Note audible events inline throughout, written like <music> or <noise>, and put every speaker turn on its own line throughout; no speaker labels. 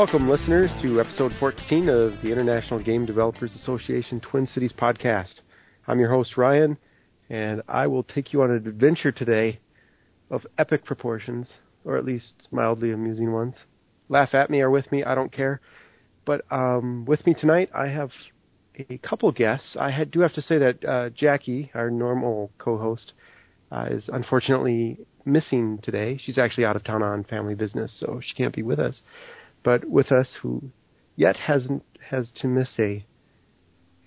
Welcome, listeners, to episode 14 of the International Game Developers Association Twin Cities podcast. I'm your host, Ryan, and I will take you on an adventure today of epic proportions, or at least mildly amusing ones. Laugh at me or with me, I don't care. But um, with me tonight, I have a couple guests. I had, do have to say that uh, Jackie, our normal co-host, uh, is unfortunately missing today. She's actually out of town on family business, so she can't be with us. But with us, who yet hasn't has to miss a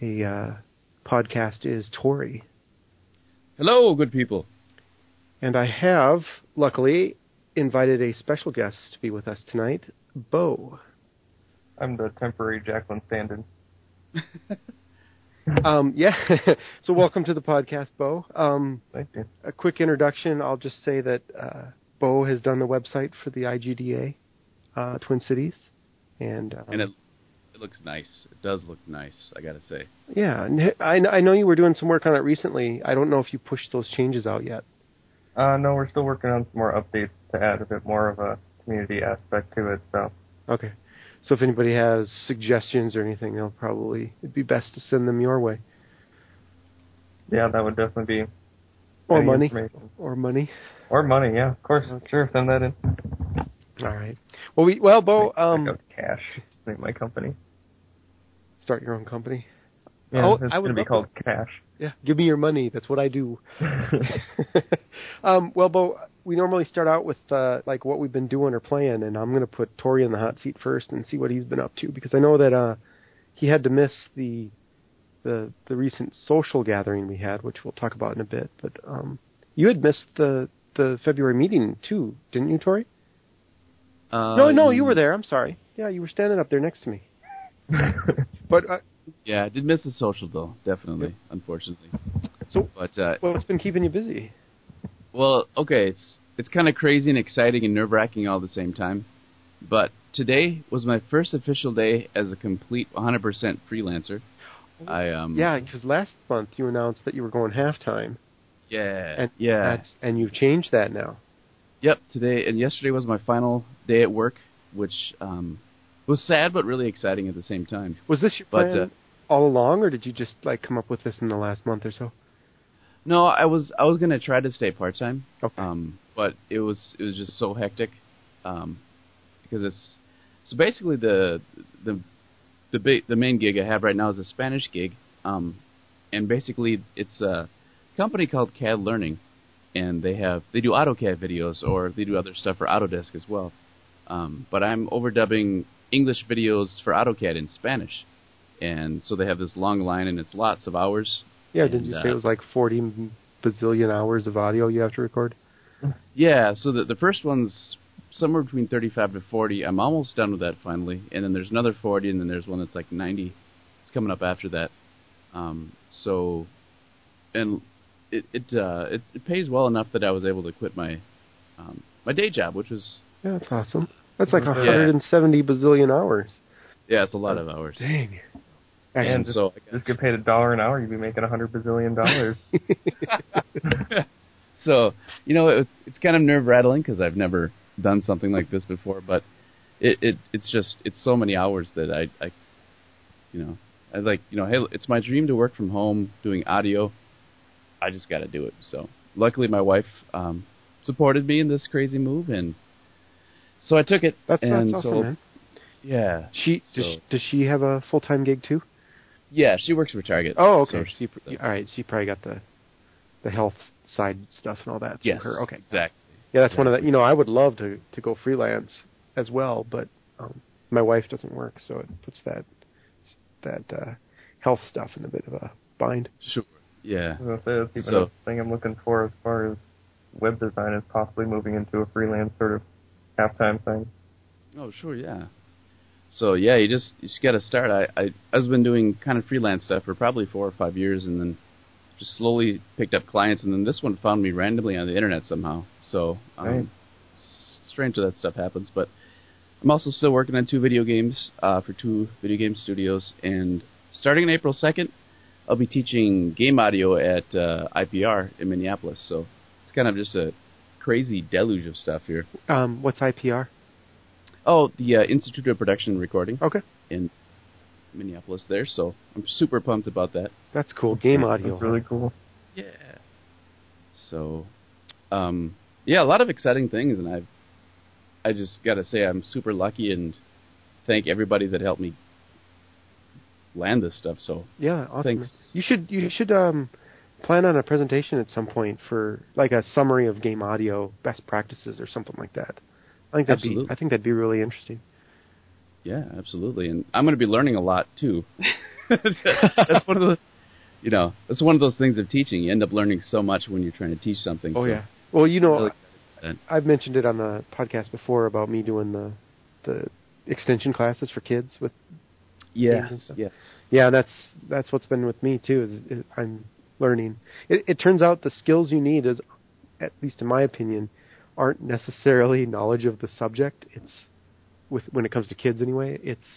a uh, podcast, is Tori.
Hello, good people.
And I have, luckily, invited a special guest to be with us tonight, Bo.
I'm the temporary Jacqueline stand-in. <laughs>
um, yeah. <laughs> so welcome to the podcast, Bo. Um,
Thank you.
A quick introduction. I'll just say that uh, Bo has done the website for the IGDA, uh, Twin Cities, and um,
and it it looks nice. It does look nice. I gotta say.
Yeah, and I, I know you were doing some work on it recently. I don't know if you pushed those changes out yet.
Uh, no, we're still working on some more updates to add a bit more of a community aspect to it. So
Okay. So if anybody has suggestions or anything, they'll probably it'd be best to send them your way.
yeah, that would definitely be
Or money.
information.
Or money.
or money. Yeah, of course. Sure, send that in.
All right. Well, we well, Bo, um,
cash. Make my company.
start your own company.
Yeah,
Oh,
it's
I would
gonna be called Cash.
Yeah, give me your money. That's what I do. <laughs> <laughs> um, well, Bo, we normally start out with uh, like what we've been doing or playing, and I'm going to put Tori in the hot seat first and see what he's been up to because I know that uh, he had to miss the the the recent social gathering we had, which we'll talk about in a bit. But um, you had missed the the February meeting too, didn't you, Tori?
Uh,
no, no, you were there. I'm sorry. Yeah, you were standing up there next to me. <laughs> But uh,
Yeah, I did miss the social though, definitely, unfortunately.
So-
but uh, well,
what's been keeping you busy?
well, okay, it's it's kind of crazy and exciting and nerve wracking all at the same time. But today was my first official day as a complete 100% freelancer. I um
Yeah, because last month you announced that you were going halftime,
yeah
and
yeah
that's, and you've changed that now.
Yep, today and yesterday was my final day at work, which um, was sad but really exciting at the same time.
Was this your
But,
plan
uh,
all along, or did you just like come up with this in the last month or so?
No, I was I was gonna try to stay part time,
Okay.
um, but it was it was just so hectic um, because it's so basically the the the ba- the main gig I have right now is a Spanish gig, um, and basically it's a company called CAD Learning, and they have they do AutoCAD videos or they do other stuff for Autodesk as well. Um, but I'm overdubbing English videos for AutoCAD in Spanish, and so they have this long line and it's lots of hours.
Yeah, did you say it
uh,
was like 40 bazillion hours of audio you have to record?
Yeah, so the the first one's somewhere between 35 to 40. I'm almost done with that finally, and then there's another 40, and then there's one that's like 90. It's coming up after that. Um, so, and it it, uh, it it pays well enough that I was able to quit my um, my day job, which was
Yeah, that's awesome. That's like
Yeah.
170 bazillion hours.
yeah, it's a lot of hours.
Dang.
and
And
just,
so
just get paid a dollar an hour, you'd be making a hundred bazillion dollars. <laughs>
so you know it's it's kind of nerve rattling because I've never done something like this before, but it, it it's just it's so many hours that I I you know I was like you know hey it's my dream to work from home doing audio. I just got to do it. So luckily my wife um, supported me in this crazy move and so I took it
That's,
and
that's awesome,
so
man.
yeah
She does,
so-
she does she have a full time gig too?
yeah she works for Target.
Oh, okay.
So-
she,
so-
all right. She probably got the the health side stuff and all that. through
yes
Her. Okay.
exactly
Yeah, that's one of the. You know, I would love to to go freelance as well, but um, my wife doesn't work, so it puts that that uh, health stuff in a bit of a bind.
sure yeah
I was gonna say that's even
So-
thing I'm looking for as far as web design is possibly moving into a freelance sort of halftime thing.
Oh, sure, yeah. So yeah, you just you just got to start. I, I I've been doing kind of freelance stuff for probably four or five years, and then just slowly picked up clients, and then this one found me randomly on the internet somehow. So um,
Right.
it's strange that that stuff happens, but I'm also still working on two video games uh, for two video game studios, and starting in April 2nd, I'll be teaching game audio at uh, IPR in Minneapolis. So it's kind of just a crazy deluge of stuff here.
Um, what's IPR?
Oh, the uh, Institute of Production and Recording
Okay,
in Minneapolis there. So I'm super pumped about that.
that's cool. Game audio.
That's really cool.
Yeah. So, um, yeah, a lot of exciting things, and I've, I just got to say I'm super lucky and thank everybody that helped me land this stuff. So
Yeah, awesome.
Thanks.
You should you should um plan on a presentation at some point for like a summary of game audio best practices or something like that. I think that'd
Absolutely.
be I think that'd be really interesting.
yeah, absolutely, and I'm going to be learning a lot too. <laughs> that's one of the, you know, that's one of those things of teaching. You end up learning so much when you're trying to teach something.
Oh
so
yeah. Well, you know,
really
I've mentioned it on the podcast before about me doing the the extension classes for kids with
yeah, yeah,
Yeah, that's that's what's been with me too. Is, is I'm learning. It, it turns out the skills you need is, at least in my opinion, aren't necessarily knowledge of the subject. It's with when it comes to kids anyway. It's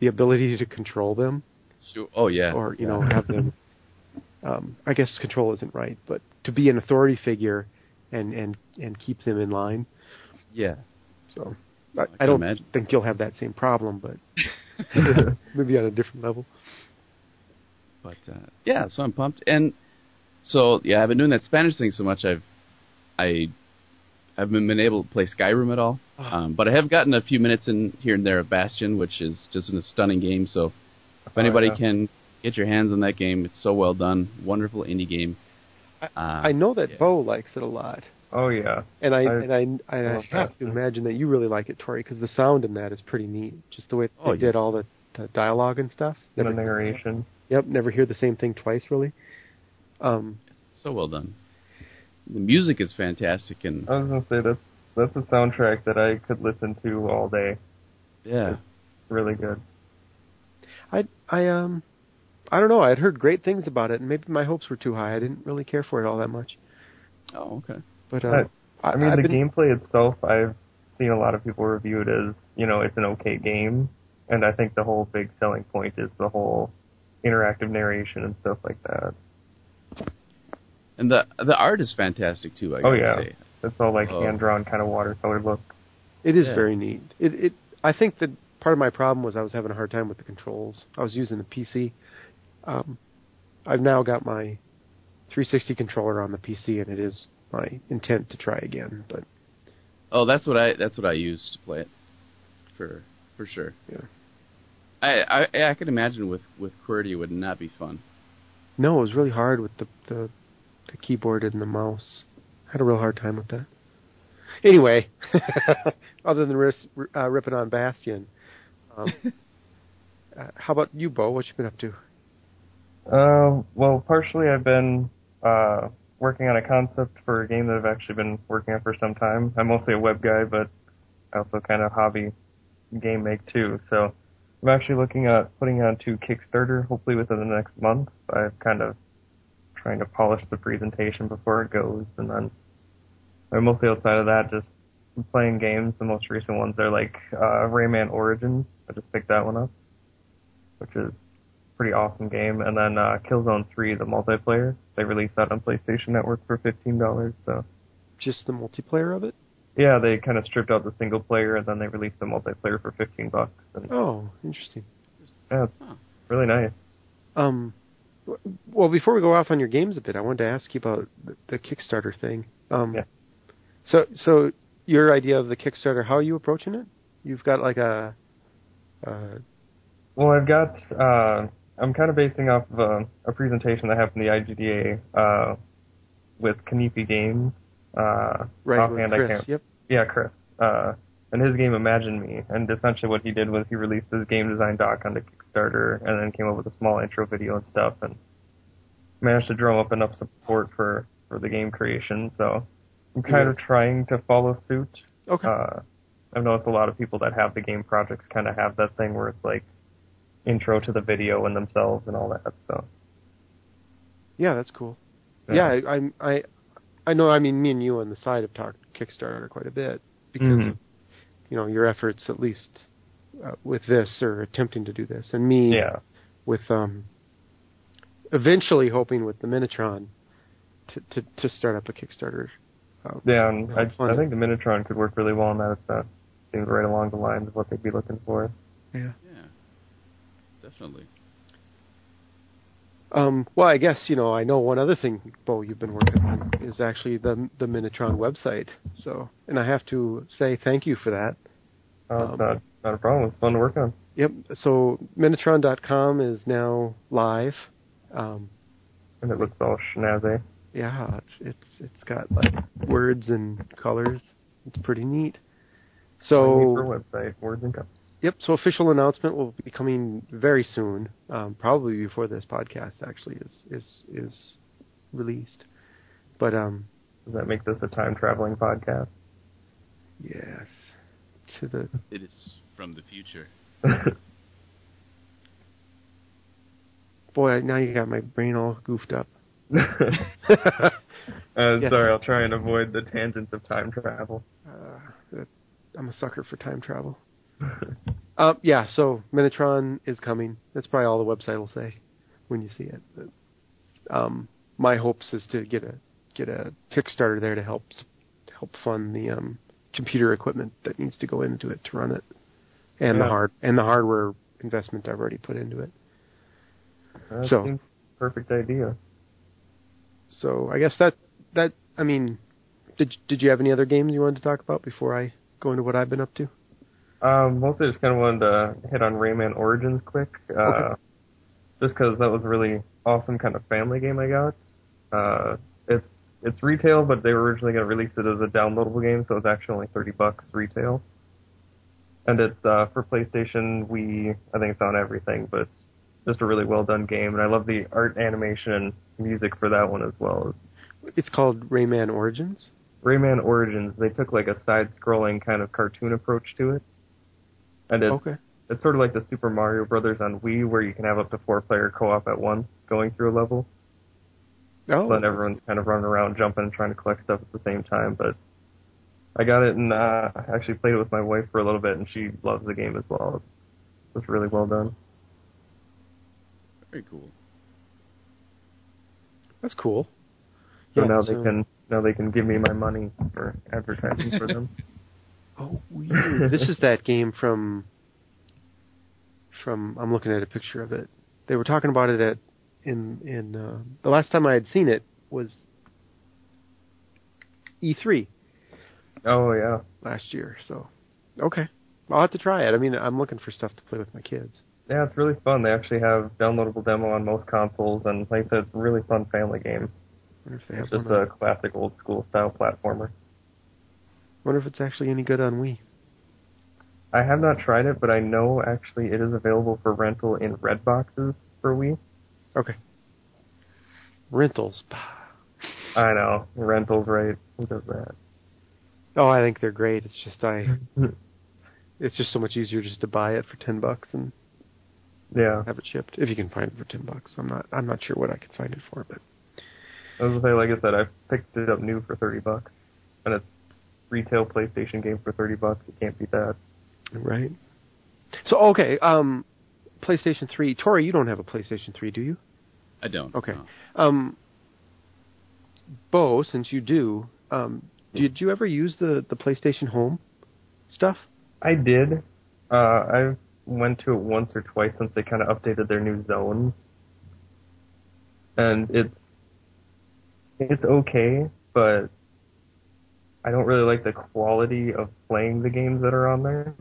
the ability to control them,
Sure. Oh yeah,
or you know, have them. Um, I guess control isn't right, but to be an authority figure and and and keep them in line.
yeah.
So I, I,
can
don't
imagine.
think you'll have that same problem, but <laughs> <laughs> maybe on a different level.
But uh, yeah, so I'm pumped, and so yeah, I've been doing that Spanish thing so much. I've I I've been, been able to play Skyrim at all,
Oh.
um, but I have gotten a few minutes in here and there of Bastion, which is just a stunning game. So if anybody
Oh, yeah.
can get your hands on that game, it's so well done, wonderful indie game. Uh,
I know that
yeah.
Bo likes it a lot.
Oh yeah.
And I,
I-
and I, I, I have to imagine that you really like it, Tori, because the sound in that is pretty neat. Just the way
Oh,
they did all the, the dialogue and stuff.
The
Never,
narration.
Yep, never hear the same thing twice, really. Um,
so well done. The music is fantastic, and
I was gonna say that's that's a soundtrack that I could listen to all day.
yeah,
Really good.
I, I, um, I don't know. I'd heard great things about it, and maybe my hopes were too high. I didn't really care for it all that much.
oh okay,
But uh,
I, I mean,
I've
the
been,
gameplay itself, I've seen a lot of people review it as, you know, it's an okay game. And I think the whole big selling point is the whole interactive narration and stuff like that.
and the the art is fantastic too. I
Oh, yeah.
say.
It's all like
Oh.
hand drawn kind of watercolor look.
It is
Yeah.
very neat. It, it. I think that part of my problem was I was having a hard time with the controls. I was using the PC. Um, I've now got my 360 controller on the PC, and it is my intent to try again. But
Oh, that's what I that's what I use to play it, for for sure.
Yeah.
I I, I can imagine with with QWERTY it would not be fun.
no, it was really hard with the the, the keyboard and the mouse. I had a real hard time with that. Anyway, <laughs> other than ris- uh, ripping on Bastion, um, <laughs> uh, how about you, Bo? What you been up to?
Uh, well, partially I've been uh, working on a concept for a game that I've actually been working on for some time. I'm mostly a web guy, but I also kind of hobby game make too. So I'm actually looking at putting it onto Kickstarter, hopefully within the next month. I'm kind of trying to polish the presentation before it goes, and then I'm mostly outside of that, just playing games. The most recent ones are like uh, Rayman Origins. I just picked that one up, which is a pretty awesome game. And then uh, Killzone 3, the multiplayer. They released that on PlayStation Network for fifteen dollars. So
Just the multiplayer of it?
Yeah, they kind of stripped out the single player and then they released the multiplayer for fifteen bucks. And
Oh, interesting.
yeah, it's
Huh.
really nice.
Um, well, before we go off on your games a bit, I wanted to ask you about the, the Kickstarter thing. Um,
Yeah.
So, so your idea of the Kickstarter, how are you approaching it? You've got like a, uh,
Well, I've got. Uh, I'm kind of basing off of a, a presentation that happened in the IGDA uh, with Kanipi Games. Uh,
right,
offhand, I can't
Yep.
Yeah, Chris. Uh, and his game Imagine Me, and essentially what he did was he released his game design doc onto Kickstarter, and then came up with a small intro video and stuff, and managed to drum up enough support for for the game creation. So I'm kind
Yeah.
of trying to follow suit.
Okay.
Uh, I've noticed a lot of people that have the game projects kind of have that thing where it's like intro to the video and themselves and all that. So
yeah, that's cool. Yeah, I, I'm, I, I know. I mean, me and you on the side have talked Kickstarter quite a bit because
Mhm.
of, you know, your efforts at least uh, with this or attempting to do this, and me
yeah.
with um, eventually hoping with the Minitron to to, to start up a Kickstarter. Uh,
Yeah, and
Yeah,
I. I think the Minitron could work really well on that. It's a seems right along the lines of what they'd be looking for.
Yeah.
Yeah, definitely.
Um, well, I guess you know I know one other thing, Bo, you've been working on is actually the the Minitron website. So, and I have to say thank you for that.
Uh,
Um,
not, not a problem. It's fun to work on.
Yep. So Minitron.com is now live. Um,
And it looks all schnazzy.
yeah, it's it's it's got like words and colors. It's pretty neat. So
website, words and colors.
Yep. So official announcement will be coming very soon, um, probably before this podcast actually is is is released. But um,
Does that make this a time traveling podcast?
yes, to the
It is from the future. <laughs>
boy. Now you got my brain all goofed up. <laughs> <laughs>
uh,
Yes.
Sorry, I'll try and avoid the tangents of time travel.
Uh, I'm a sucker for time travel. <laughs> Uh, yeah. So Minitron is coming. That's probably all the website will say when you see it. But, um, my hopes is to get a get a Kickstarter there to help help fund the um, computer equipment that needs to go into it to run it, and the hard and the hardware investment I've already put into it.
That
So-
perfect idea.
So I guess that that I mean, did did you have any other games you wanted to talk about before I go into what I've been up to?
Um, mostly just kind of wanted to hit on Rayman Origins quick. Uh,
Okay.
Just because that was a really awesome kind of family game I got. Uh, it's it's retail, but they were originally going to release it as a downloadable game, so it's actually only thirty bucks retail. And it's uh, for PlayStation. We I think it's on everything, but just a really well done game, and I love the art, animation, and music for that one as well.
It's called Rayman Origins.
Rayman Origins. They took like a side-scrolling kind of cartoon approach to it, and it's
Okay.
it's sort of like the Super Mario Brothers on Wii, where you can have up to four player co-op at once going through a level.
Oh.
So then everyone's kind of running around, jumping, and trying to collect stuff at the same time. But I got it and uh, I actually played it with my wife for a little bit, and she loves the game as well. It's, it's really well done.
Very cool.
That's cool.
So
Yeah,
now
so-
they can now they can give me my money for advertising for them. <laughs>
Oh, weird. this is that game from. From I'm looking at a picture of it. They were talking about it at in in uh, the last time I had seen it was E3
Oh yeah,
last year. So, okay, I'll have to try it. I mean, I'm looking for stuff to play with my kids.
yeah, it's really fun. They actually have downloadable demo on most consoles, and like I said, it's a really fun family game.
Wonder if they have
It's just a classic old school style platformer.
Wonder if it's actually any good on Wii.
I have not tried it, but I know actually it is available for rental in red boxes for Wii.
Okay. Rentals.
I know rentals, right? Who does that?
Oh, I think they're great. It's just I. <laughs> It's just so much easier just to buy it for ten bucks and
yeah,
have it shipped if you can find it for ten bucks. I'm not. I'm not sure what I can find it for, but
I was gonna say, like I said, I picked it up new for thirty bucks, and it's retail PlayStation game for thirty bucks. It can't beat that.
right. So okay, um, PlayStation Three. Tori, you don't have a PlayStation Three, do you?
I don't.
Okay.
no.
Um, Bo, since you do, um, did you ever use the the PlayStation Home stuff?
I did. Uh, I went to it once or twice since they kind of updated their new zone, and it's it's okay, but I don't really like the quality of playing the games that are on there.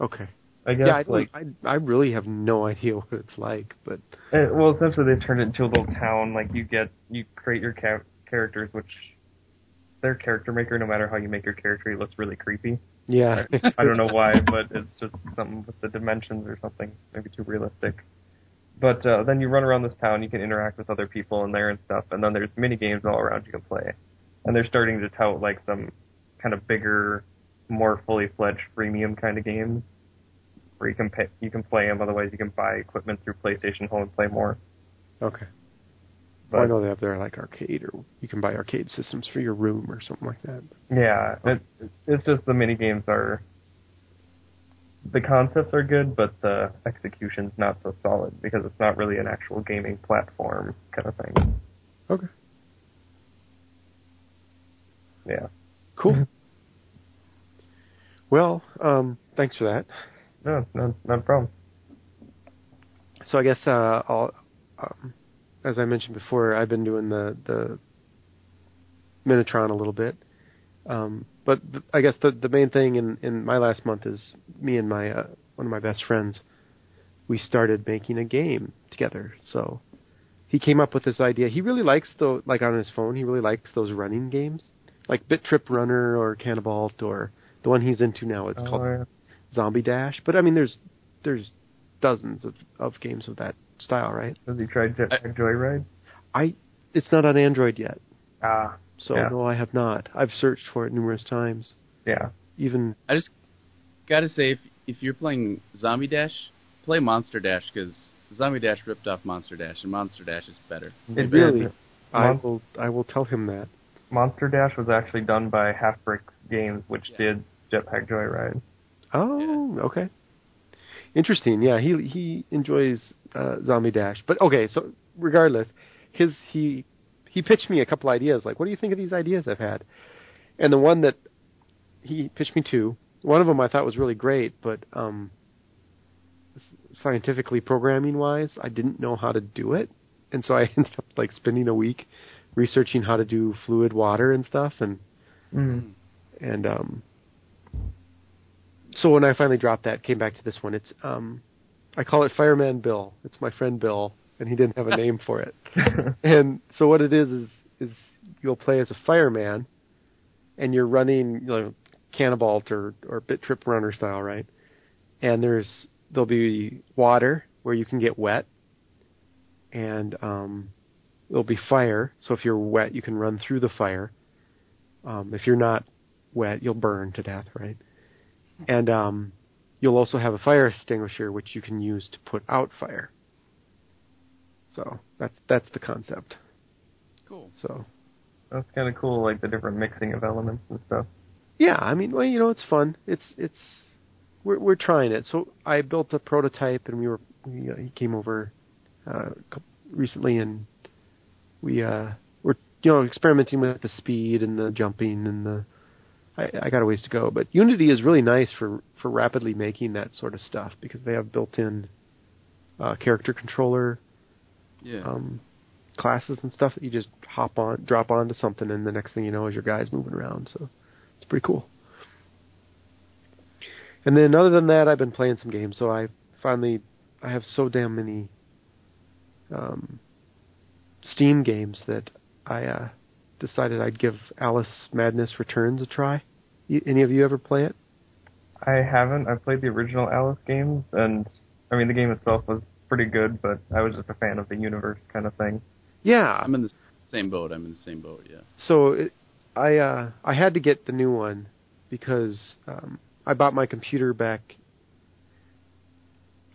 Okay.
I guess
Yeah, I,
like
I I really have no idea <laughs> what it's like, but
Eh, well, essentially they turned it into a little town. Like you get, you create your ca- characters, which their character maker. No matter how you make your character, it looks really creepy.
yeah.
I don't know why, <laughs> but it's just something with the dimensions or something, maybe too realistic. But uh, then you run around this town, you can interact with other people in there and stuff, and then there's mini games all around you can play. And they're starting to tout like some kind of bigger, more fully fledged freemium kind of games, where you can pay, you can play them. Otherwise, you can buy equipment through PlayStation Home and play more.
Okay.
But
Well, I know they have their like arcade, or you can buy arcade systems for your room or something like that.
Yeah, it, it's just the mini games are. The concepts are good, but the execution's not so solid because it's not really an actual gaming platform kind of thing.
Okay.
Yeah.
Cool. <laughs> Well, um, thanks for that.
No, no, not a problem.
So I guess uh, I'll, um, as I mentioned before, I've been doing the the Minitron a little bit. Um, but th- I guess the the main thing in in my last month is me and my uh, one of my best friends. We started making a game together. So he came up with this idea. He really likes the like on his phone. He really likes those running games, like Bit Trip Runner or Canabalt or the one he's into now. It's
Oh,
called
yeah.
Zombie Dash. But I mean, there's there's dozens of of games of that style, right?
Has he tried Jetpack Joyride?
I it's not on Android yet,
Ah,
so
Yeah.
no, I have not. I've searched for it numerous times.
yeah.
Even
I just gotta say, if if you're playing Zombie Dash, play Monster Dash because Zombie Dash ripped off Monster Dash, and Monster Dash is better.
It
really. I will I will tell him that.
Monster Dash was actually done by Half Bricks Games, which
Yeah.
did Jetpack Joyride.
Oh, okay. Interesting. Yeah, he he enjoys uh, Zombie Dash. But okay, so regardless, his he he pitched me a couple ideas. Like, what do you think of these ideas I've had? And the one that he pitched me two. One of them I thought was really great, but um, s- scientifically programming wise, I didn't know how to do it, and so I <laughs> ended up like spending a week researching how to do fluid water and stuff, and
Mm.
and um so when I finally dropped that, came back to this one. It's um I call it Fireman Bill. It's my friend Bill, and he didn't have a <laughs> name for it. <laughs> And so what it is is is you'll play as a fireman, and you're running you know, Canabalt or or Bit Trip Runner style, right? And there's there'll be water where you can get wet, and um, there'll be fire. So if you're wet, you can run through the fire. Um, if you're not wet, you'll burn to death, right? And um, you'll also have a fire extinguisher which you can use to put out fire. So that's that's the concept.
Cool.
So
That's kind of cool, like the different mixing of elements and stuff.
yeah, I mean, well, you know, it's fun. It's it's we're we're trying it. So I built a prototype, and we were we, uh, he came over uh, recently, and we uh were you know experimenting with the speed and the jumping and the. I, I got a ways to go, but Unity is really nice for for rapidly making that sort of stuff because they have built-in uh, character controller
Yeah.
um, classes and stuff that you just hop on, drop onto something, and the next thing you know is your guy's moving around. So it's pretty cool. And then other than that, I've been playing some games. So I finally I have so damn many um, Steam games that I uh, decided I'd give Alice Madness Returns a try. Y- Any of you ever play it?
I haven't. I played the original Alice games, and I mean the game itself was pretty good, but I was just a fan of the universe kind of thing.
Yeah,
I'm in the same boat. I'm in the same boat. Yeah.
so it, I uh, I had to get the new one because um, I bought my computer back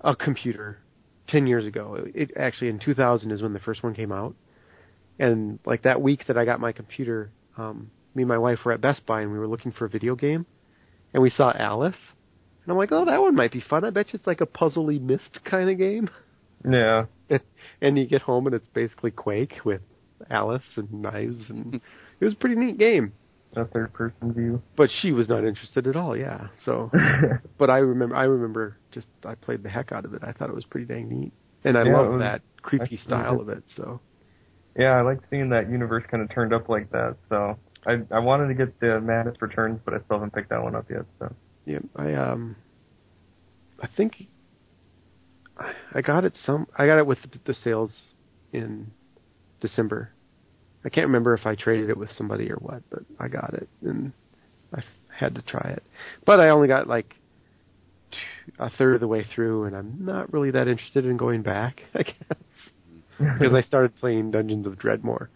a computer ten years ago. It actually in 2000 is when the first one came out, and like that week that I got my computer, um, me and my wife were at Best Buy and we were looking for a video game, and we saw Alice, and I'm like, oh, that one might be fun. I bet you it's like a puzzly Myst kind of game.
Yeah.
and you get home and it's basically Quake with Alice and knives, and <laughs> it was a pretty neat game.
A third person view.
But she was not interested at all. Yeah. So, <laughs> but I remember, I remember just I played the heck out of it. I thought it was pretty dang neat, and I
Yeah,
love
was-
that creepy style of it. So,
yeah, I like seeing that universe kind of turned up like that. So I I wanted to get the Madness Returns, but I still haven't picked that one up yet. So
yeah, I um, I think I got it some. I got it with the sales in December. I can't remember if I traded it with somebody or what, but I got it and I f- had to try it. But I only got like t- a third of the way through, and I'm not really that interested in going back. <laughs> I guess <laughs> because I started playing Dungeons of Dredmor.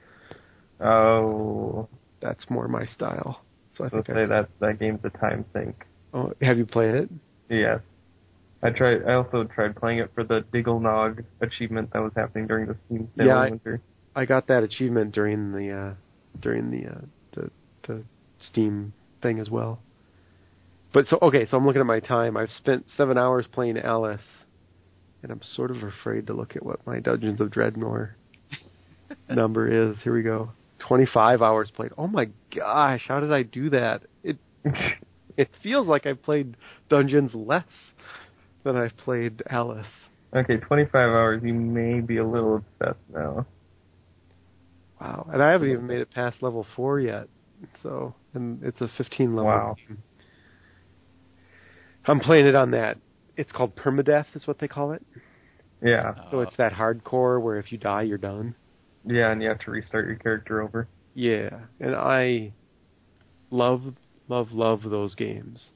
oh,
That's more my style. So I think
say that that game's a time sink.
Oh, have you played it?
Yes. I tried. I also tried playing it for the Diggle Nog achievement that was happening during the Steam sale
Yeah,
in winter.
I got that achievement during the uh, during the, uh, the the Steam thing as well. But so okay, so I'm looking at my time. I've spent seven hours playing Alice, and I'm sort of afraid to look at what my Dungeons of Dredmor <laughs> number is. Here we go. 25 hours played. Oh my gosh, how did I do that? It <laughs> it feels like I've played Dungeons less than I've played Alice.
Okay, 25 hours. You may be a little obsessed now.
Wow, and I haven't even made it past level four yet. So, and it's a 15 level
Wow.
game. I'm playing it on that. It's called permadeath, is what they call it.
Yeah,
So it's that hardcore where if you die, you're done.
yeah, and you have to restart your character over.
Yeah, and I love, love, love those games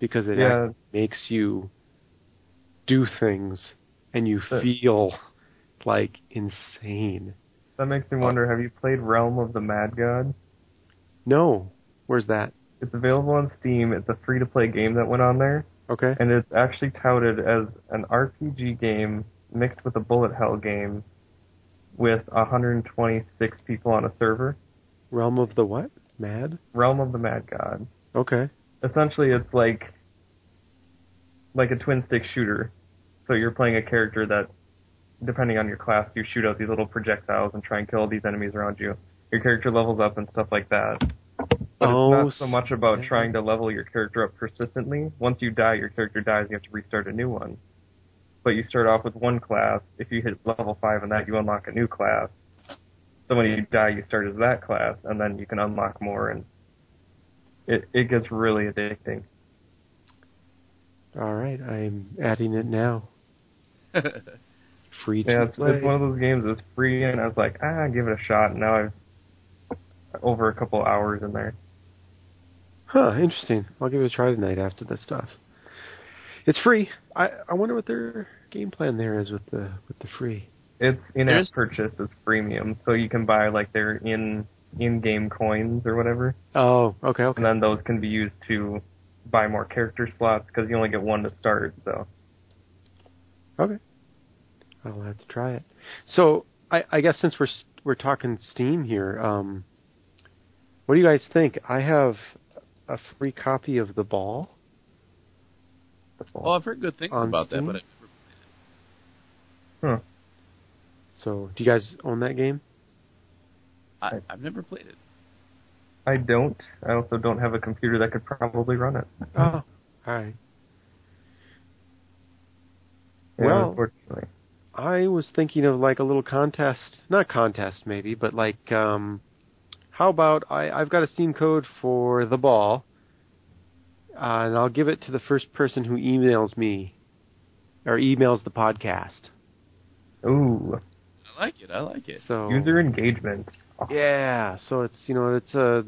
because it
Yeah.
makes you do things and you feel like insane.
That makes me oh. wonder, have you played Realm of the Mad God?
No, where's that?
It's available on Steam. It's a free-to-play game that went on there,
Okay.
and it's actually touted as an RPG game mixed with a bullet hell game with 126 people on a server.
Realm of the what? Mad?
Realm of the Mad God.
Okay.
Essentially, it's like like a twin stick shooter. So you're playing a character that, depending on your class, you shoot out these little projectiles and try and kill these enemies around you. Your character levels up and stuff like that. But
Oh,
it's not so much about
yeah.
trying to level your character up persistently. Once you die, your character dies. You have to restart a new one. But you start off with one class. If you hit level five on that, you unlock a new class. So when you die, you start as that class, and then you can unlock more, and it it gets really addicting.
All right, I'm adding it now. <laughs> Free to
Yeah, it's,
play.
it's one of those games that's free, and I was like, ah, give it a shot. And now I've over a couple hours in there.
Huh, interesting. I'll give it a try tonight after this stuff. It's free. I I wonder what their game plan there is with the with the free.
It's in-app
There's-
purchase. It's freemium, so you can buy like their in in-game coins or whatever,
Oh, okay, okay.
and then those can be used to buy more character slots because you only get one to start. So
Okay. I'll have to try it. So I, I guess since we're we're talking Steam here, um, what do you guys think? I have a free copy of The Ball.
oh, I've heard good things
On
about that, but I've never,
huh.
So do you guys own that game?
I, I've never played it.
I don't. I also don't have a computer that could probably run it.
Oh, all right.
Yeah,
Well-
unfortunately.
I was thinking of like a little contest, not contest maybe, but like um how about I I've got a Steam code for the ball. Uh, and I'll give it to the first person who emails me or emails the podcast.
Ooh,
I like it. I like it.
So
user engagement. Oh,
Yeah, so it's you know, it's a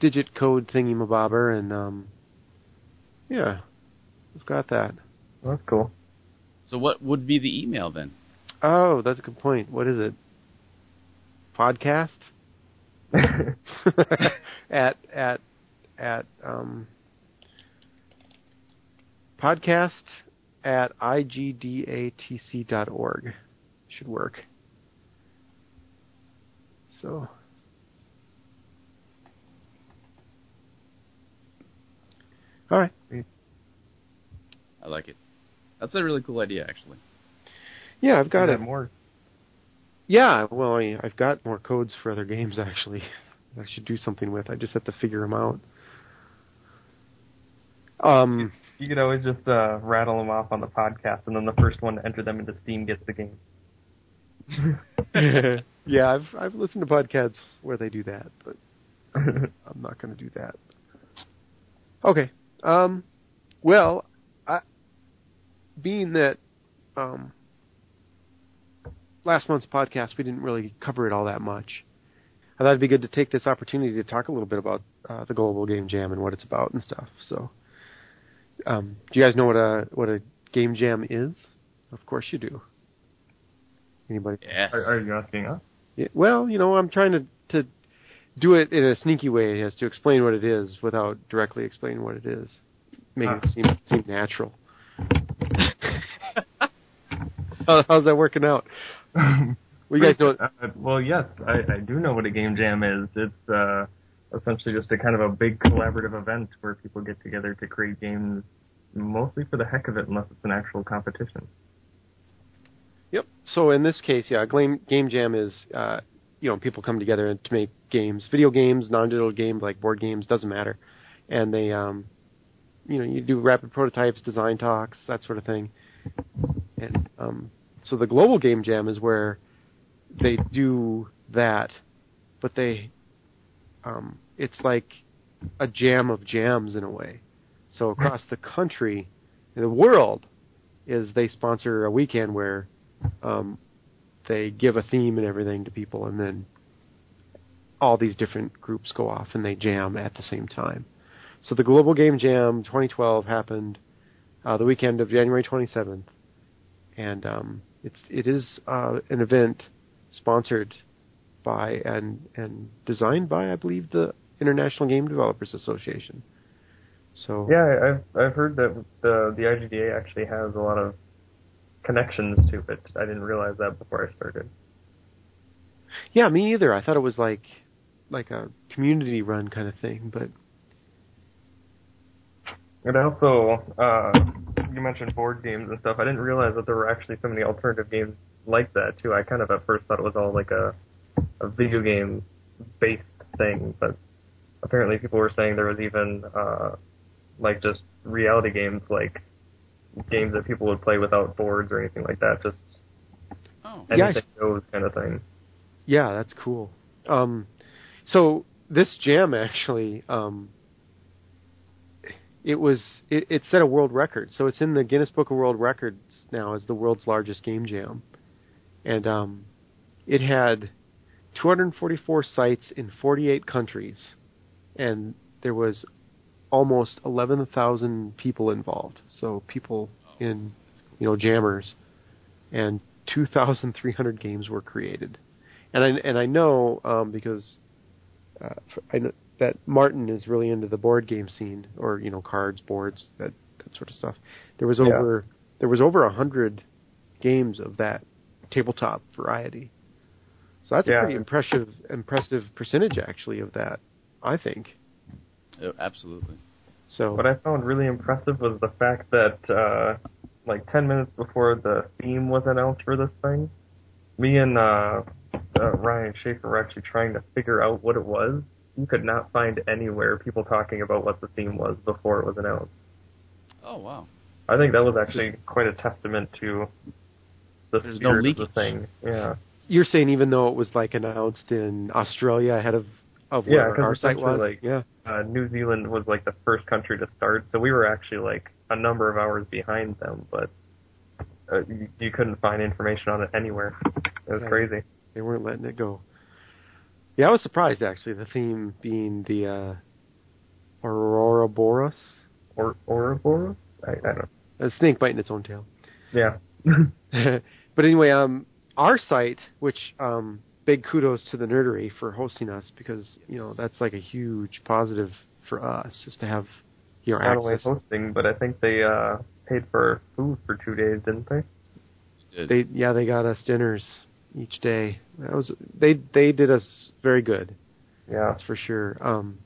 digit code thingy mabobber and um yeah. I've got that.
That's cool.
So what would be the email then?
Oh, that's a good point. What is it? Podcast? <laughs> <laughs> at at at um podcast at igdatc dot org should work. So all right.
I like it. That's a really cool idea, actually.
Yeah, I've got it.
more.
Yeah, well, I, I've got more codes for other games <laughs> actually. I should do something with. I just have to figure them out. Um,
You could always just uh, rattle them off on the podcast, and then the first one to enter them into Steam gets the game. <laughs>
yeah, I've I've listened to podcasts where they do that, but <laughs> I'm not going to do that. Okay. Um, well, I, being that um, last month's podcast we didn't really cover it all that much, I thought it'd be good to take this opportunity to talk a little bit about uh, the Global Game Jam and what it's about and stuff. So, um, do you guys know what a what a game jam is? Of course you do. Anybody?
Yes.
are, are you asking us?
Yeah, well, you know, I'm trying to to do it in a sneaky way as to explain what it is without directly explaining what it is, make
Ah.
it seem seem natural. <laughs> How, how's that working out? <laughs> Well, you guys know.
Uh, well, yes, I, I do know what a game jam is. It's uh, essentially just a kind of a big collaborative event where people get together to create games, mostly for the heck of it, unless it's an actual competition.
Yep. So in this case, yeah, game game jam is uh, you know people come together to make games, video games, non-digital games like board games, doesn't matter. and they um, you know, you do rapid prototypes, design talks, that sort of thing. And um, so the global game jam is where they do that, but they um, it's like a jam of jams in a way. So across the country, the world, is they sponsor a weekend where um, they give a theme and everything to people, and then all these different groups go off and they jam at the same time. So the Global Game Jam 2012 happened uh, the weekend of January 27th, and um, it's it is uh, an event sponsored by and and designed by I believe the International Game Developers Association. So
yeah, I've I've heard that the the IGDA actually has a lot of connections to it. I didn't realize that before I started.
Yeah, me either. I thought it was like like a community run kind of thing, but
and also uh you mentioned board games and stuff. I didn't realize that there were actually so many alternative games like that too. I kind of at first thought it was all like a a video game based thing, but apparently people were saying there was even uh like just reality games like games that people would play without boards or anything like that. Just
Oh,
Yeah, I
anything goes kind of thing.
yeah, that's cool. Um, so this jam actually, um, it was it, it set a world record. So it's in the Guinness Book of World Records now as the world's largest game jam, and um, it had 244 sites in 48 countries, and there was almost 11,000 people involved. So people in you know jammers, and 2,300 games were created. And I and I know um, because uh, I know that Martin is really into the board game scene, or you know cards, boards, that that sort of stuff. There was
Yeah.
over there was over a hundred games of that tabletop variety. So that's
Yeah.
a pretty impressive impressive percentage actually of that, I think.
uh, absolutely.
So
What I found really impressive was the fact that uh like 10 minutes before the theme was announced for this thing, me and uh, uh Ryan Schaefer were actually trying to figure out what it was. You could not find anywhere people talking about what the theme was before it was announced.
Oh wow.
I think that was actually quite a testament to the
There's no
spirit of the thing. Yeah.
you're saying even though it was like announced in Australia ahead of of
Yeah,
where
'cause
our site was,
like-
yeah.
uh, New Zealand was like the first country to start, so we were actually like a number of hours behind them, but uh, you, you couldn't find information on it anywhere. It was
Yeah.
crazy.
They weren't letting it go. Yeah, I was surprised actually. The theme being the uh, Aurora Boreas,
Or Ouroboros? I, I don't. Know.
A snake biting its own tail.
Yeah. <laughs> <laughs>
but anyway, um, our site, which um, big kudos to the Nerdery for hosting us because you know that's like a huge positive for us is to have you know
Not only hosting, but I think they uh paid for food for two days, didn't they?
Did-
They yeah they got us dinners each day. That was they they did us very good.
Yeah.
That's for sure. Um,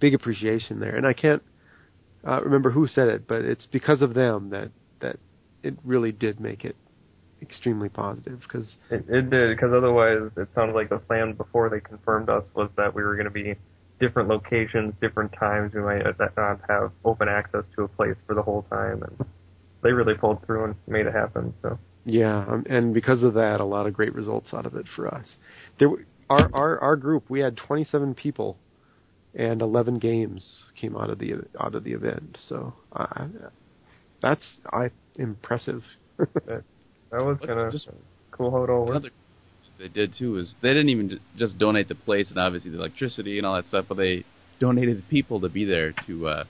big appreciation there, and I can't uh, remember who said it, but it's because of them that that it really did make it extremely positive. Because
It, it did, because otherwise it sounded like the plan before they confirmed us was that we were going to be different locations, different times. We might not have open access to a place for the whole time, and they really pulled through and made it happen. So
yeah, um, and because of that, a lot of great results out of it for us. There, our our our group, we had 27 people, and 11 games came out of the out of the event. So uh, that's I impressive.
that was kind of cool how it all worked.
They did too is they didn't even just donate the place and obviously the electricity and all that stuff, but they donated the people to be there to uh,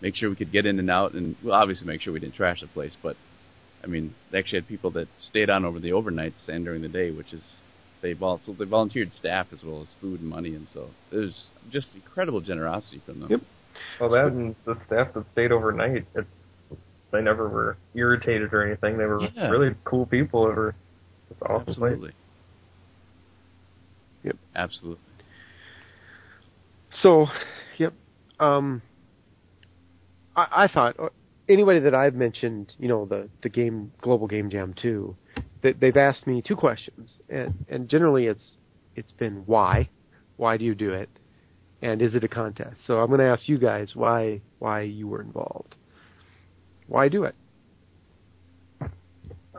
make sure we could get in and out, and well, obviously make sure we didn't trash the place. But I mean, they actually had people that stayed on over the overnights and during the day, which is they vol- so they volunteered staff as well as food and money, and so there's just incredible generosity from them.
Yep.
Well, that and the staff that stayed overnight, it's, they never were irritated or anything. They were
Yeah.
really cool people. It were just awesome. place.
Absolutely.
Yep.
Absolutely.
So, yep. Um, I, I thought anybody that I've mentioned, you know, the the game global game jam too, that they've asked me two questions, and and generally it's it's been why, why do you do it, and is it a contest? So I'm going to ask you guys why why you were involved. Why do it?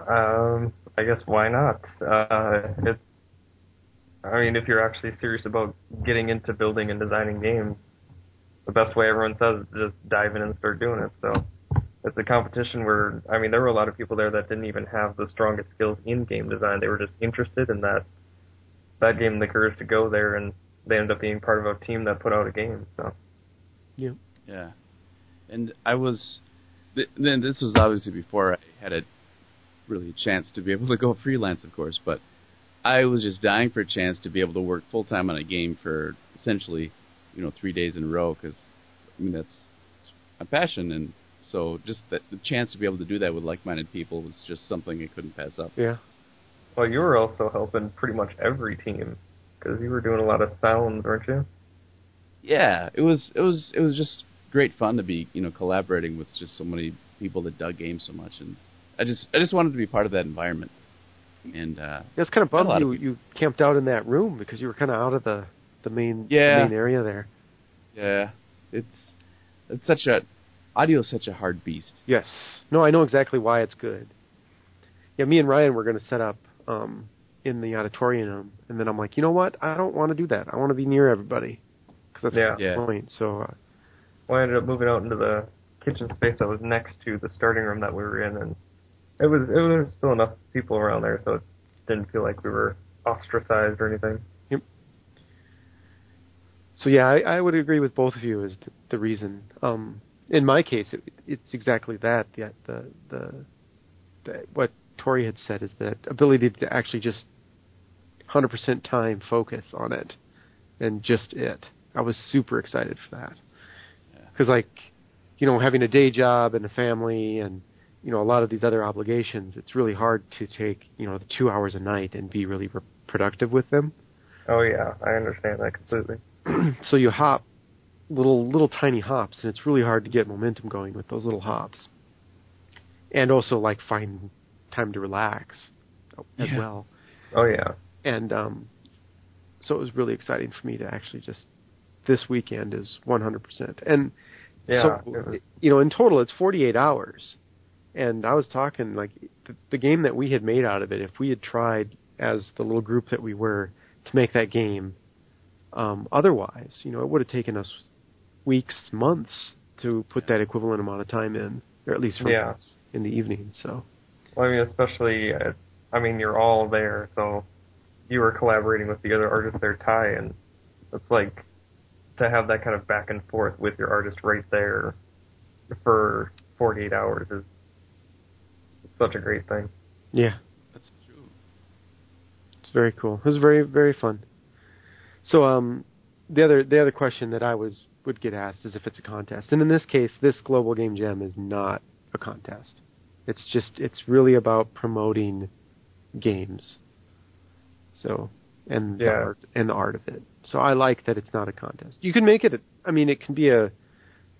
Um, I guess why not? Uh. I mean, if you're actually serious about getting into building and designing games, the best way everyone says is just dive in and start doing it. So it's a competition where I mean, there were a lot of people there that didn't even have the strongest skills in game design. They were just interested in that that gave them the courage to go there, and they ended up being part of a team that put out a game. So
Yeah.
Yeah, and I was. th- Then this was obviously before I had a really a chance to be able to go freelance, of course. But I was just dying for a chance to be able to work full time on a game for essentially, you know, three days in a row. Because I mean that's, that's my passion, and so just that the chance to be able to do that with like-minded people was just something I couldn't pass up.
Yeah.
Well, you were also helping pretty much every team because you were doing a lot of sounds, weren't you?
yeah, it was it was it was just great fun to be you know collaborating with just so many people that dug games so much, and I just I just wanted to be part of that environment. And uh, yeah,
It's kind of
A lot
bummed
of
you you camped out in that room because you were kind of out of the the main
Yeah.
the main area there.
yeah, it's it's such a audio is such a hard beast.
Yes. No, I know exactly why it's good. Yeah, me and Ryan were going to set up um, in the auditorium, and then I'm like, you know what? I don't want to do that. I want to be near everybody because that's
Yeah.
the
Yeah.
point. So uh,
Well, I ended up moving out into the kitchen space that was next to the starting room that we were in, and it was it was still enough people around there, so it didn't feel like we were ostracized or anything. Yep.
So yeah, I, I would agree with both of you as th- the reason. Um, in my case, it, it's exactly that. The, the the the what Tori had said is that ability to actually just 100% time focus on it and just it. I was super excited for that because like you know having a day job and a family and you know a lot of these other obligations, it's really hard to take you know the two hours a night and be really re- productive with them.
Oh yeah, I understand that completely. <clears throat>
so you hop little little tiny hops and it's really hard to get momentum going with those little hops. And also like find time to relax as
Yeah.
well.
Oh yeah,
and um so it was really exciting for me to actually just this weekend is 100% and
yeah.
so
it was-
you know in total it's 48 hours. And i was talking like the, the game that we had made out of it if we had tried as the little group that we were to make that game um otherwise you know it would have taken us weeks months to put that equivalent amount of time in or at least for
Yeah.
in the evening so
Well, I mean, especially, uh, I mean, you're all there, so you were collaborating with the other artist there, Ty, and it's like to have that kind of back and forth with your artist right there for 48 hours is such a great thing.
yeah
That's true.
It's very cool. It was very very fun. So um, the other the other question that I was would get asked is if it's a contest, and in this case, this global game jam is not a contest. It's just it's really about promoting games. So and the
Yeah.
art and the art of it. So I like that it's not a contest. You can make it. A, I mean, it can be a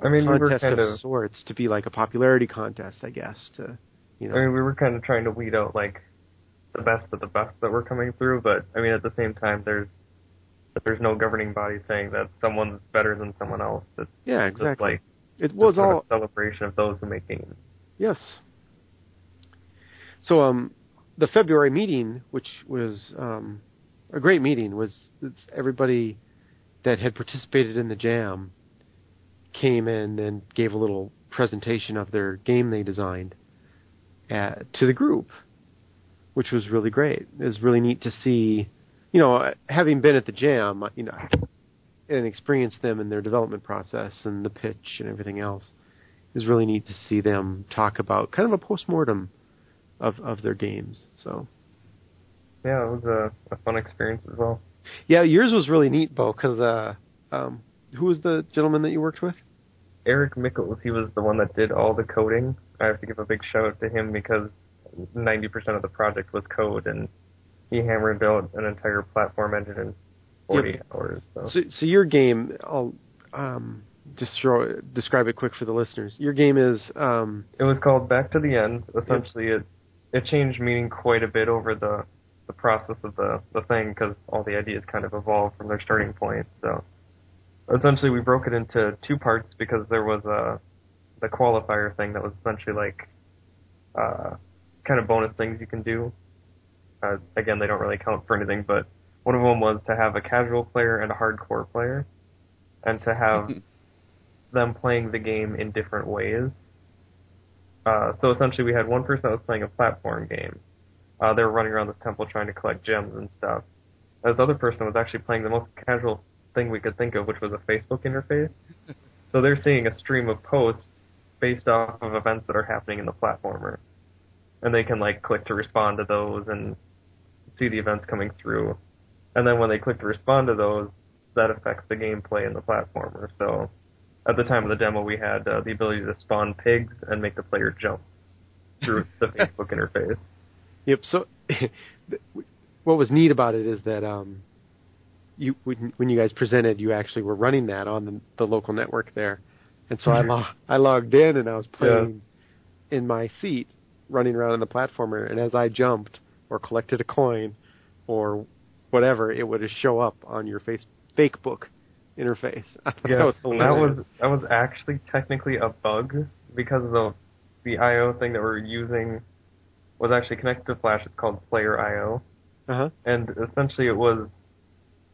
I mean, we were
contest
kind
of
of,
sorts to be like a popularity contest, I guess. To you know,
I mean, we were kind of trying to weed out like the best of the best that were coming through, but I mean, at the same time, there's there's no governing body saying that someone's better than someone else. It's
yeah, exactly.
like
it was
of
all
a celebration of those who make games.
Yes. So um, the February meeting, which was um, a great meeting, was it's everybody that had participated in the jam came in and gave a little presentation of their game they designed at, to the group, which was really great. It was really neat to see, you know, having been at the jam, you know, and experienced them in their development process and the pitch and everything else it was really neat to see them talk about kind of a postmortem of of their games. So
Yeah, it was a, a fun experience as well.
yeah, yours was really neat, Bo, because uh, um, who was the gentleman that you worked with?
Eric Mickles, he was the one that did all the coding. I have to give a big shout out to him because 90% of the project was code, and he hammered out an entire platform engine in 40 hours. So.
So, so your game, I'll um, just throw, describe it quick for the listeners. Your game is um,
It was called Back to the End. Essentially, it it changed meaning quite a bit over the the process of the the thing because all the ideas kind of evolved from their starting point. So essentially we broke it into two parts because there was a the qualifier thing that was essentially like uh, kind of bonus things you can do. Uh, again, they don't really count for anything, but one of them was to have a casual player and a hardcore player, and to have <laughs> them playing the game in different ways. Uh, so essentially, we had one person that was playing a platform game. Uh, they were running around this temple trying to collect gems and stuff. This other person was actually playing the most casual thing we could think of, which was a Facebook interface. so they're seeing a stream of posts based off of events that are happening in the platformer, and they can like click to respond to those and see the events coming through. And then when they click to respond to those, that affects the gameplay in the platformer. So at the time of the demo, we had uh, the ability to spawn pigs and make the player jump through <laughs> the Facebook interface.
Yep. So, <laughs> what was neat about it is that um, you when, when you guys presented, you actually were running that on the, the local network there, and so I lo- I logged in and I was playing yeah. in my seat, running around in the platformer, and as I jumped or collected a coin or whatever, it would show up on your face Facebook interface. <laughs>
yeah, that was, that was that was actually technically a bug because of the the I/O thing that we're using was actually connected to Flash. It's called Player I/O,
uh-huh.
and essentially it was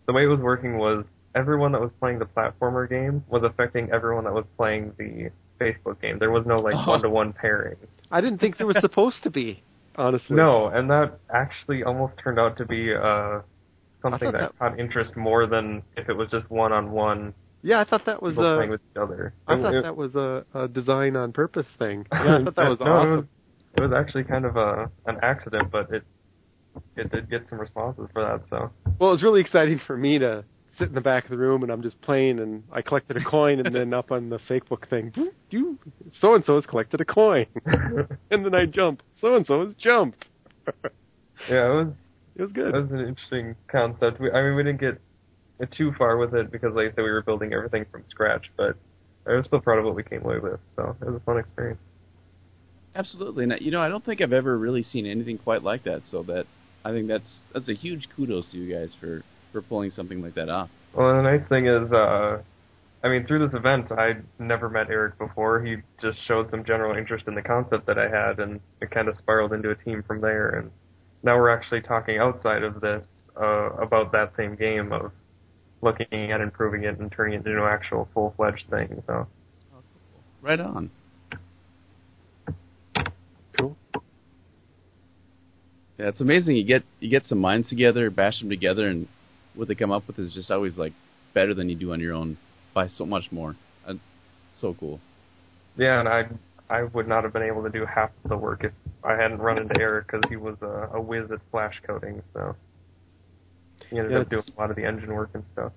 the way it was working was everyone that was playing the platformer game was affecting everyone that was playing the Facebook game. There was no like one to one pairing.
I didn't think there was <laughs> supposed to be, honestly.
No, and that actually almost turned out to be uh, something that, that caught interest more than if it was just one on one.
Yeah, I thought that was
uh, playing with each other.
I it, thought it, that was a, a design on purpose thing. <laughs> Yeah, I thought that was <laughs>
no,
awesome.
It was, it was actually kind of a an accident, but it it did get some responses for that. So
well, it was really exciting for me to sit in the back of the room and I'm just playing and I collected a coin and then <laughs> up on the Facebook thing, you so and so has collected a coin, and then I jump, so and so has jumped.
yeah, it was
it was good.
It was an interesting concept. We, I mean, we didn't get too far with it because, like I said, we were building everything from scratch, but I was still proud of what we came away with. So it was a fun experience.
Absolutely, and you know, I don't think I've ever really seen anything quite like that. So that I think that's that's a huge kudos to you guys for for pulling something like that off.
Well, the nice thing is, uh, I mean, through this event, I'd never met Eric before. He just showed some general interest in the concept that I had, and it kind of spiraled into a team from there. And now we're actually talking outside of this uh, about that same game of looking at improving it and turning it into an actual full fledged thing. So,
right on.
Cool.
Yeah, it's amazing. You get you get some minds together, bash them together, and what they come up with is just always like better than you do on your own by so much more. Uh, so cool.
Yeah, and I I would not have been able to do half of the work if I hadn't run into Eric because he was a, a whiz at flash coding. So he ended yeah, up doing a lot of the engine work and stuff.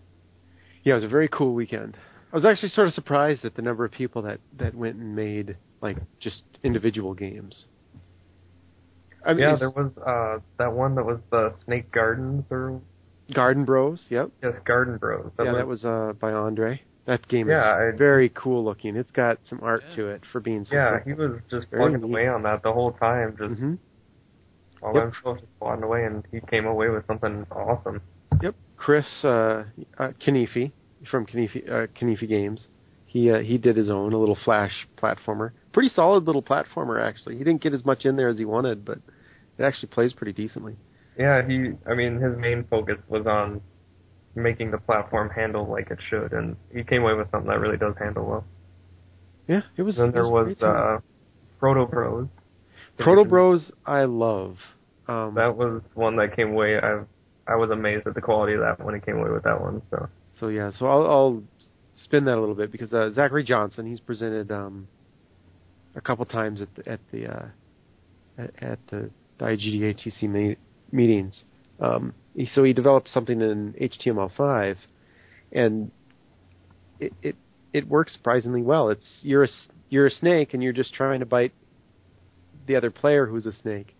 Yeah, it was a very cool weekend. I was actually sort of surprised at the number of people that that went and made like just individual games.
I mean, yeah, there was uh that one that was the Snake Gardens or
Garden Bros. Yep.
Yes, Garden Bros.
That yeah, was, that was uh by Andre. That game yeah, is I, very cool looking. It's got some art yeah. to it for being so
Yeah, he was just very plugging neat. away on that the whole time, just
mm-hmm.
while yep. I was just plodding away, and he came away with something awesome.
Yep, Chris uh, uh, Kanifi from Kanifi, uh, Kanifi Games. He uh, he did his own a little flash platformer. Pretty solid little platformer actually. He didn't get as much in there as he wanted, but it actually plays pretty decently.
Yeah, he. I mean, his main focus was on making the platform handle like it should, and he came away with something that really does handle well.
Yeah, it was.
Then there
was,
was uh, Proto Bros.
Proto Bros, I love. Um,
that was one that came away. I I was amazed at the quality of that when it came away with that one. So.
So yeah, so I'll, I'll spin that a little bit because uh, Zachary Johnson, he's presented um, a couple times at the at the uh, at, at the, the IGDA me- meetings. Um, he, so he developed something in HTML5, and it, it it works surprisingly well. It's you're a you're a snake and you're just trying to bite the other player who's a snake.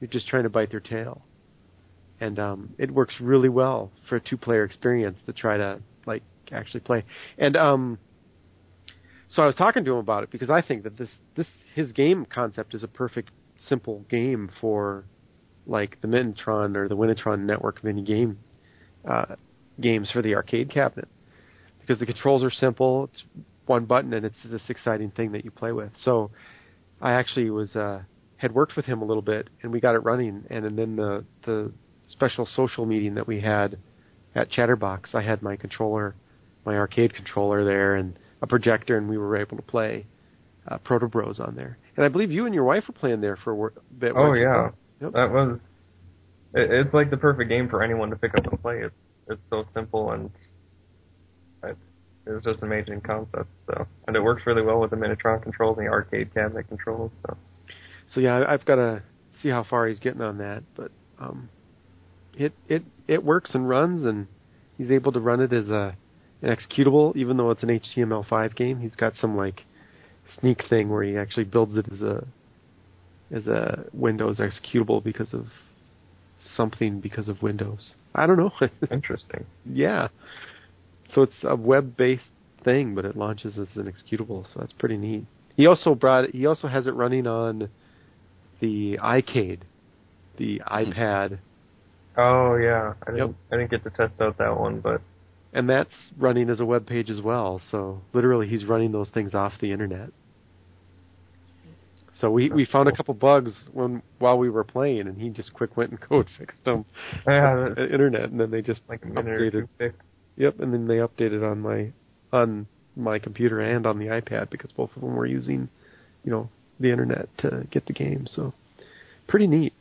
You're just trying to bite their tail, and um, it works really well for a two-player experience to try to like actually play. And um, so I was talking to him about it because I think that this this his game concept is a perfect simple game for like the Minitron or the Winnitron network mini game uh, games for the arcade cabinet. because the controls are simple. It's one button, and it's this exciting thing that you play with. So I actually was uh, had worked with him a little bit, and we got it running. And, and then the the special social meeting that we had at Chatterbox, I had my controller, my arcade controller there, and a projector, and we were able to play uh, Proto Bros on there. And I believe you and your wife were playing there for a bit.
Oh
weren't you? Yep.
that was. It, it's like the perfect game for anyone to pick up and play. It's it's so simple and it, it was just an amazing concept. So and it works really well with the Minitron controls and the arcade cabinet controls. So
So yeah, I've got to see how far he's getting on that, but um, it it it works and runs, and he's able to run it as a an executable, even though it's an HTML5 game. He's got some like sneak thing where he actually builds it as a as a Windows executable because of something because of Windows. I don't know. <laughs>
interesting.
yeah. So it's a web-based thing, but it launches as an executable, so that's pretty neat. He also brought he also has it running on the iCade, the hmm. iPad,
Oh yeah, I didn't
Yep.
I didn't get to test out that one, but
and that's running as a web page as well. So literally, he's running those things off the internet. So we we
That's
found a
cool.
couple bugs when while we were playing, and he just quick went and <laughs> code fixed them
yeah,
on the internet, and then they just
like a minute
updated. Yep, and then they updated on my on my computer and on the iPad because both of them were using, you know, the internet to get the game. So pretty neat.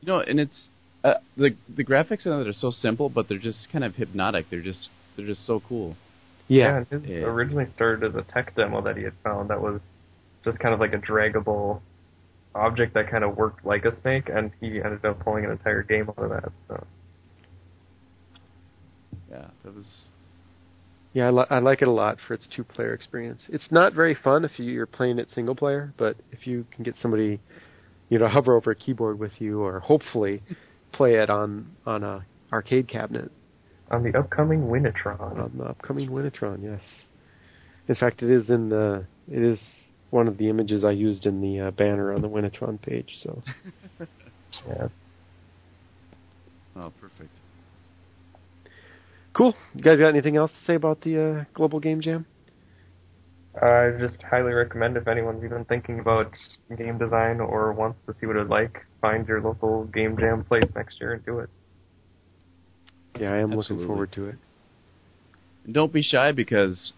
You know, and it's uh, the the graphics on it are so simple, but they're just kind of hypnotic. They're just they're just so cool.
Yeah,
and his
Yeah.
originally started as a tech demo that he had found that was just kind of like a draggable object that kind of worked like a snake, and he ended up pulling an entire game out of that. So
Yeah, that was
yeah, I, li- I like it a lot for its two-player experience. It's not very fun if you're playing it single player, but if you can get somebody, you know, hover over a keyboard with you, or hopefully play it on on a arcade cabinet
on the upcoming Winnitron,
on the upcoming Winnitron. Yes, in fact, it is in the it is one of the images I used in the uh, banner on the Winnitron page. So <laughs>
yeah,
oh perfect.
cool. You guys got anything else to say about the uh, Global Game Jam?
I just highly recommend if anyone's even thinking about game design or wants to see what it's like, find your local game jam place next year and do it.
Yeah, I am looking forward to it.
And don't be shy because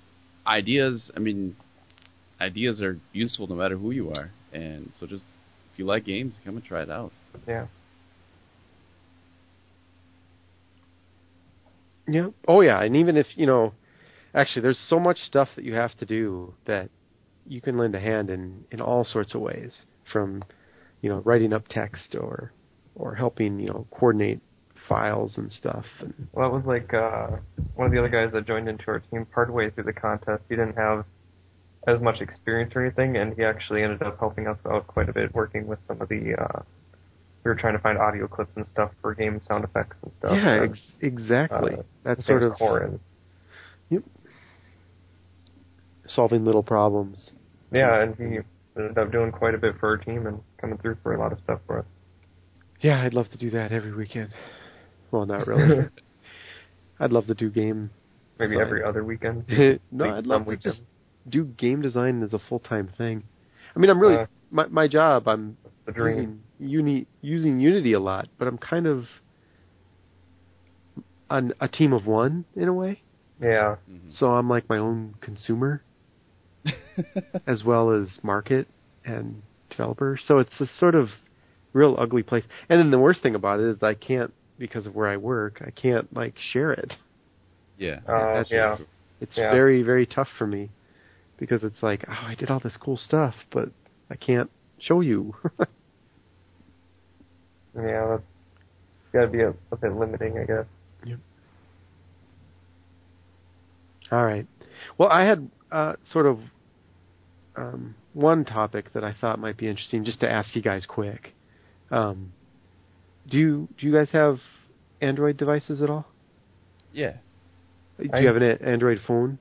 ideas. I mean, ideas are useful no matter who you are. And so just if you like games, come and try it out.
Yeah.
Yeah. Oh yeah, and even if you know, actually, there's so much stuff that you have to do that you can lend a hand in in all sorts of ways. From you know writing up text or or helping you know coordinate files and stuff. And
Well, it was like uh, one of the other guys that joined into our team partway through the contest. He didn't have as much experience or anything, and he actually ended up helping us out quite a bit, working with some of the. Uh, we were trying to find audio clips and stuff for game sound effects and stuff.
yeah,
and
ex- exactly.
uh,
That's sort of
Corin.
solving little problems.
Yeah, and he ended up doing quite a bit for our team and coming through for a lot of stuff for us.
Yeah, I'd love to do that every weekend. Well, not really. <laughs> I'd love to do game.
Maybe every other weekend. <laughs>
no, I'd love to
weekend.
just do game design as a full time thing. I mean, I'm really
Uh,
my my job. I'm using Uni using Unity a lot, but I'm kind of on a team of one in a way.
Yeah.
Mm-hmm.
So I'm like my own consumer <laughs> as well as market and developer. So it's a sort of real ugly place. And then the worst thing about it is I can't because of where I work. I can't like share it.
yeah.
Uh,
That's-
yeah.
It's
Yeah.
very very tough for me because it's like oh I did all this cool stuff, but I can't show you. <laughs>
Yeah, that's got to be a, a bit limiting, I guess. Yep.
All right. Well, I had uh, sort of um, one topic that I thought might be interesting, just to ask you guys quick. Um, do you do you guys have Android devices at all?
Yeah.
Do
I-
you have an Android phone,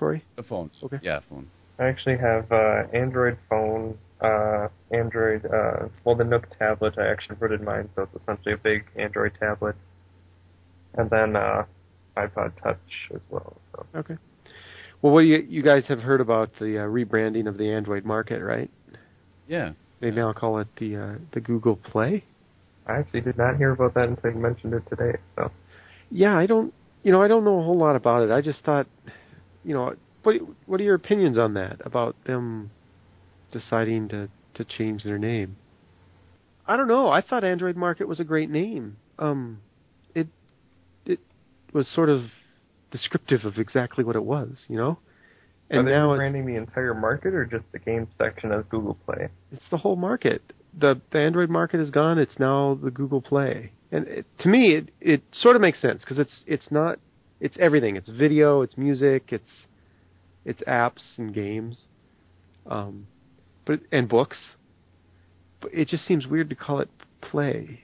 Tori?
A phone.
Okay.
Yeah, a phone.
I actually have uh, Android phone, uh, Android, uh, well, the Nook tablet. I actually rooted mine, so it's essentially a big Android tablet. And then uh, iPod Touch as well. So.
Okay. Well, what do you you guys have heard about the uh, rebranding of the Android market, right?
Yeah.
They now call it the uh, the Google Play.
I actually did not hear about that until you mentioned it today. So
Yeah, I don't. You know, I don't know a whole lot about it. I just thought, you know, what what are your opinions on that about them deciding to to change their name? I don't know. I thought Android Market was a great name. Um, it it was sort of descriptive of exactly what it was, you know. And
Are they
now
branding the entire market or just the game section as Google Play?
it's the whole market. The the Android market is gone. It's now the Google Play. And it, to me, it it sort of makes sense because it's it's not it's everything. It's video, it's music, it's it's apps and games, um, but and books. But it just seems weird to call it Play.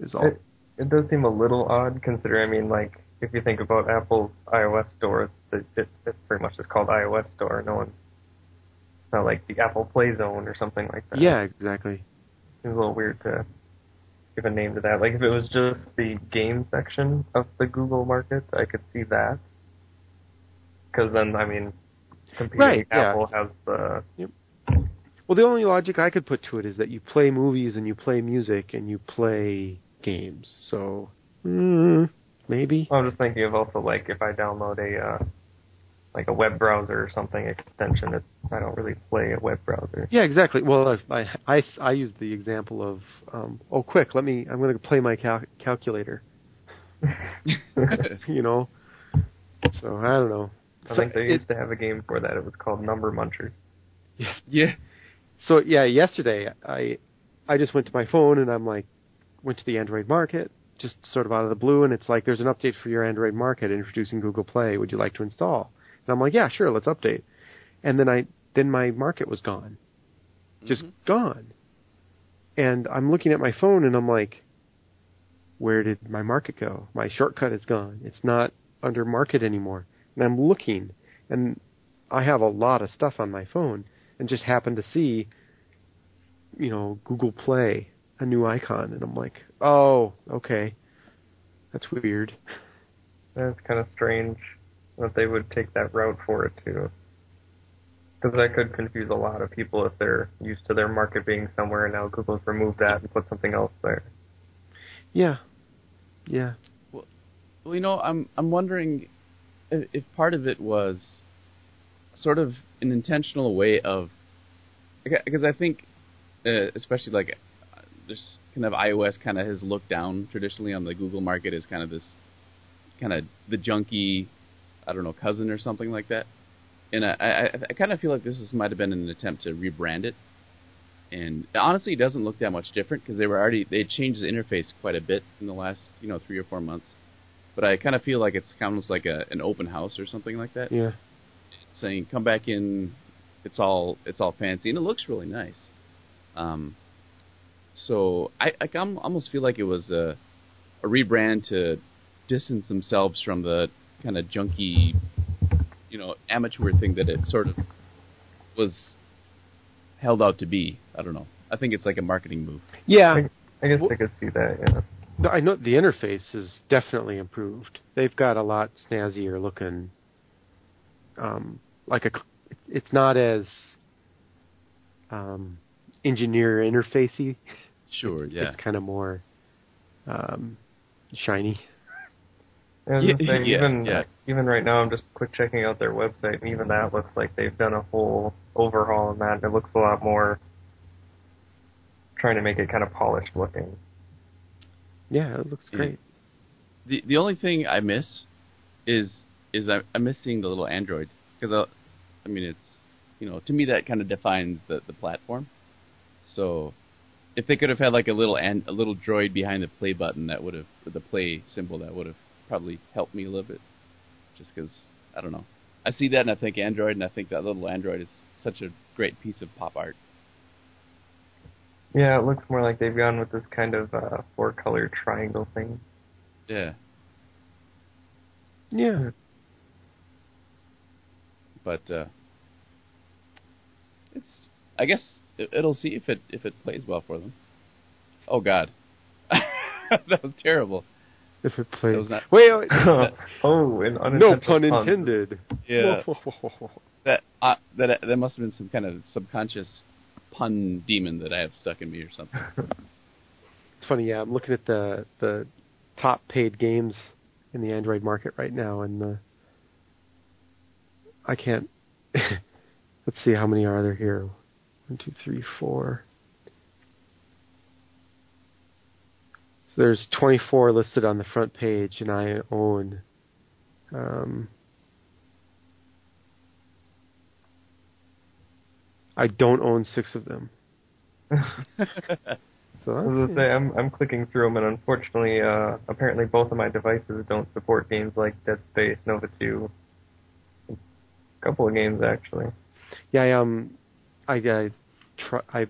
Is all.
It, it does seem a little odd considering, I mean, like, if you think about Apple's iOS store, it, it, it's pretty much just called iOS store. No one, it's not like the Apple Play Zone or something like that.
yeah, exactly.
Seems a little weird to give a name to that. Like, if it was just the game section of the Google market, I could see that. Because then, I mean, competing
Right, yeah.
Apple has the
Well, the only logic I could put to it is that you play movies and you play music and you play games. So, mm, maybe.
I'm just thinking of also like if I download a uh, like a web browser or something extension, it, I don't really play a web browser.
Yeah, exactly. Well, I I I used the example of um, oh, quick, let me. I'm going to play my cal- calculator. <laughs> <laughs> you know. So I don't know.
I
So
think they
it-
used to have a game for that. It was called Number Munchers. <laughs>
Yeah.
So yeah, yesterday I I just went to my phone and I'm like went to the Android market just sort of out of the blue and it's like there's an update for your Android market introducing Google Play. Would you like to install? And I'm like, yeah, sure, let's update. And then I then my market was gone. Just
Mhm.
gone. And I'm looking at my phone and I'm like where did my market go? My shortcut is gone. It's not under market anymore. And I'm looking and I have a lot of stuff on my phone and just happened to see, you know, Google Play, a new icon, and I'm like, oh, okay, that's weird.
That's kind of strange that they would take that route for it too. Because that could confuse a lot of people if they're used to their market being somewhere and now Google's removed that and put something else there.
Yeah, yeah,
Well, you know, I'm I'm wondering if, if part of it was sort of an intentional way of because I think, uh, especially like uh, this kind of iOS kind of has looked down traditionally on the Google market as kind of this kind of the junky, I don't know, cousin or something like that. And I I, I kind of feel like this is, might have been an attempt to rebrand it. And honestly, it doesn't look that much different because they were already they changed the interface quite a bit in the last you know three or four months. But I kind of feel like it's kind of like a, an open house or something like that
yeah.
saying come back in it's all it's all fancy and it looks really nice um so i i almost feel like it was a a rebrand to distance themselves from the kind of junky you know amateur thing that it sort of was held out to be i don't know i think it's like a marketing move
Yeah,
I guess
Well-
I could see that, yeah.
No, I know the interface is definitely improved. They've got a lot snazzier looking. Um, like a, it's not as um, engineer interfacey.
sure yeah
It's kind of more um, shiny.
I was
Yeah,
gonna say,
yeah,
even
yeah.
even right now, I'm just quick checking out their website, and even that looks like they've done a whole overhaul on that. And it looks a lot more trying to make it kind of polished looking.
Yeah, it looks
Yeah.
great.
the the only thing I miss is is I, I miss seeing the little Android because I, uh, I mean it's you know to me that kind of defines the the platform. So if they could have had like a little and a little droid behind the play button that would have the play symbol that would have probably helped me a little bit. Just because I don't know, I see that and I think Android and I think that little Android is such a great piece of pop art.
Yeah, it looks more like they've gone with this kind of uh, four color triangle thing.
Yeah,
Yeah.
but uh, it's I guess it, it'll see if it if it plays well for them. Oh God, <laughs> that was terrible.
If it plays.
That was not-
wait, wait. <laughs>
oh, an <laughs>
no pun
pun.
intended.
Yeah. that uh, that that must have been some kind of subconscious pun demon that I have stuck in me or something. <laughs>
It's funny, yeah. I'm looking at the the top paid games in the Android market right now, and uh, I can't. let's see how many are there here. One, two, three, four. So there's 24 listed on the front page, and I own. Um, I don't own six of them. <laughs> So
I was gonna say I'm I'm clicking through them, and unfortunately, uh, apparently both of my devices don't support games like Dead Space, Nova 2. A couple of games actually.
Yeah, I, um, I, I try, I.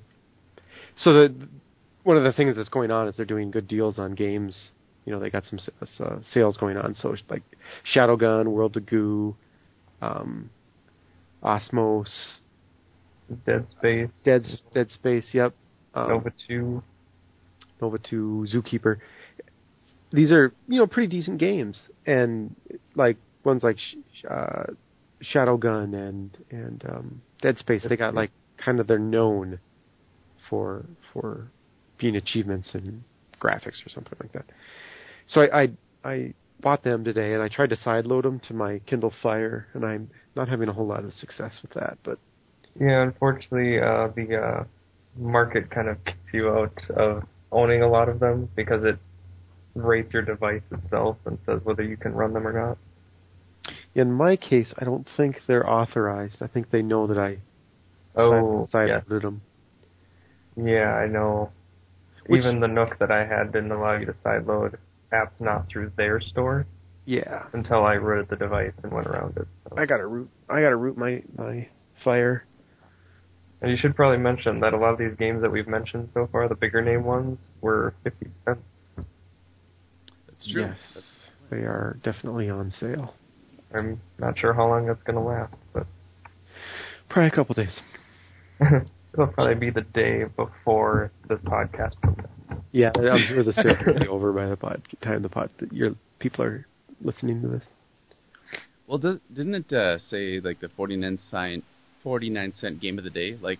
So the one of the things that's going on is they're doing good deals on games. You know, they got some uh, sales going on. So like Shadowgun, World of Goo, um, Osmos,
Dead Space,
Dead Dead Space. Yep. Um,
Nova 2.
Nova 2, Zookeeper. These are, you know, pretty decent games, and like ones like Sh- uh, Shadowgun and and um, Dead Space, they got like kind of they're known for for being achievements and graphics or something like that. So I I, I bought them today, and I tried to sideload them to my Kindle Fire, and I'm not having a whole lot of success with that. But
Yeah, unfortunately, uh, the uh, market kind of kicks you out of owning a lot of them because it rates your device itself and says whether you can run them or not.
in my case, I don't think they're authorized. I think they know that I
Oh,
side-
yeah.
sideloaded them.
Yeah, I know.
Which-
Even the Nook that I had didn't allow you to sideload apps not through their store
Yeah,
until I rooted the device and went around it. So.
I gotta root. I gotta root my my fire.
And you should probably mention that a lot of these games that we've mentioned so far, the bigger name ones, were 50 cents.
That's true.
Yes, they are definitely on sale.
I'm not sure how long that's going to last, but
Probably a couple days. <laughs>
it'll probably be the day before the podcast.
Yeah, I'm sure the <laughs> sale will be over by the pod, time the pod your people are listening to this.
Well, does, didn't it uh, say like the 49 cent 49 cent game of the day? Like,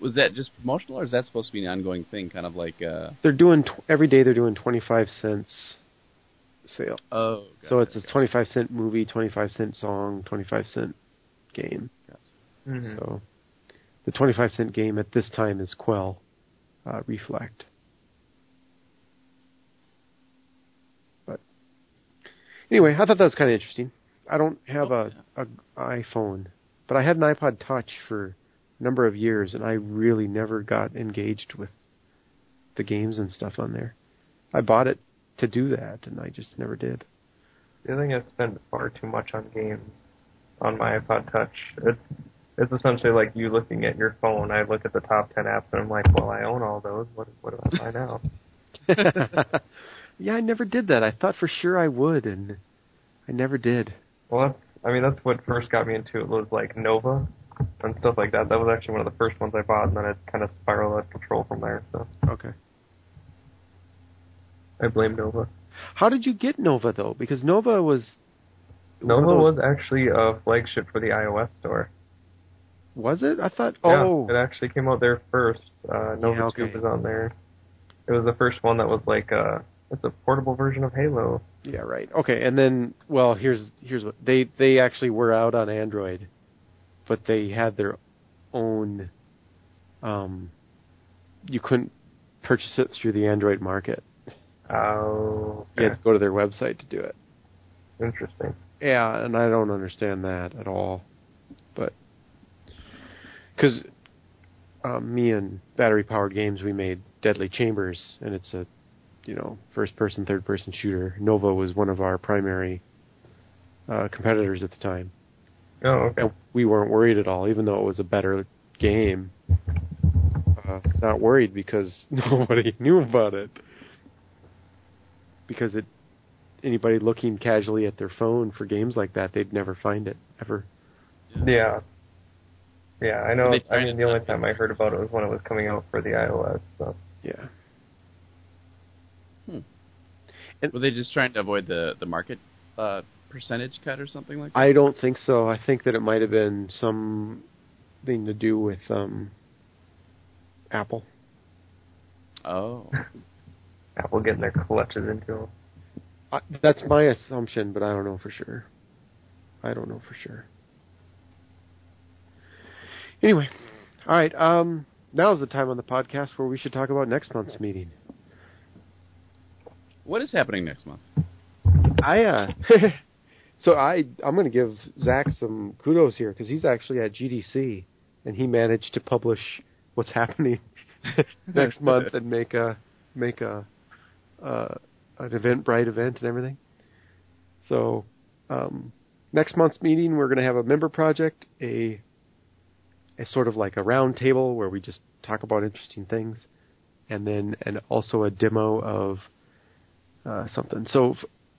was that just promotional, or is that supposed to be an ongoing thing? Kind of like, uh,
They're doing tw- every day. They're doing 25 cents sale.
oh,
so
got
it's
it,
a
got
25 cent movie, 25 cent song, 25 cent game.
got it.
Mm-hmm.
So the 25 cent game at this time is Quell, uh, Reflect. But anyway, I thought that was kind of interesting. I don't have
Oh,
a, a iPhone, but I had an iPod Touch for a number of years, and I really never got engaged with the games and stuff on there. I bought it to do that, and I just never did.
Other thing I spend far too much on games on my iPod Touch. It's it's essentially like you looking at your phone. I look at the top ten apps and I'm like, well, I own all those. What what do I buy now? <laughs>
yeah, I never did that. I thought for sure I would, and I never did.
Well, that's, I mean, that's what first got me into it was like Nova and stuff like that. That was actually one of the first ones I bought, and then it kind of spiraled out of control from there. So
Okay.
I blame Nova.
How did you get Nova though? Because Nova was
Nova was actually a flagship for the iOS store.
Was it? I thought.
Yeah,
Oh,
it actually came out there first. Uh, Nova
Yeah, okay.
2 was on there. It was the first one that was like uh it's a portable version of Halo.
yeah, right. Okay, and then well, here's here's what they they actually were out on Android, but they had their own. Um, you couldn't purchase it through the Android market.
Oh,
You had to go to their website to do it.
interesting.
Yeah, and I don't understand that at all. But because um, me and Battery Powered Games, we made Deadly Chambers, and it's a you know first person, third person shooter. Nova was one of our primary uh, competitors at the time,
Oh, okay.
and we weren't worried at all, even though it was a better game. Uh, not worried because <laughs> nobody knew about it. Because it, anybody looking casually at their phone for games like that, they'd never find it ever.
Yeah. Yeah, I know. I mean, the only time I heard about it was when it was coming out for the iOS. So
Yeah.
Hmm. Were they just trying to avoid the the market uh, percentage cut or something like that?
I don't think so. I think that it might have been something to do with um, Apple.
oh, <laughs>
Apple getting their clutches into them.
I, that's my assumption, but I don't know for sure. I don't know for sure. Anyway, all right. Um, now's the time on the podcast where we should talk about next month's meeting.
what is happening next month?
I uh, <laughs> so I I'm going to give Zach some kudos here because he's actually at GDC and he managed to publish what's <laughs> happening <laughs> next month and make a make a uh, an Eventbrite event and everything. So um, next month's meeting we're going to have a member project, a a sort of like a round table where we just talk about interesting things, and then and also a demo of uh, something. So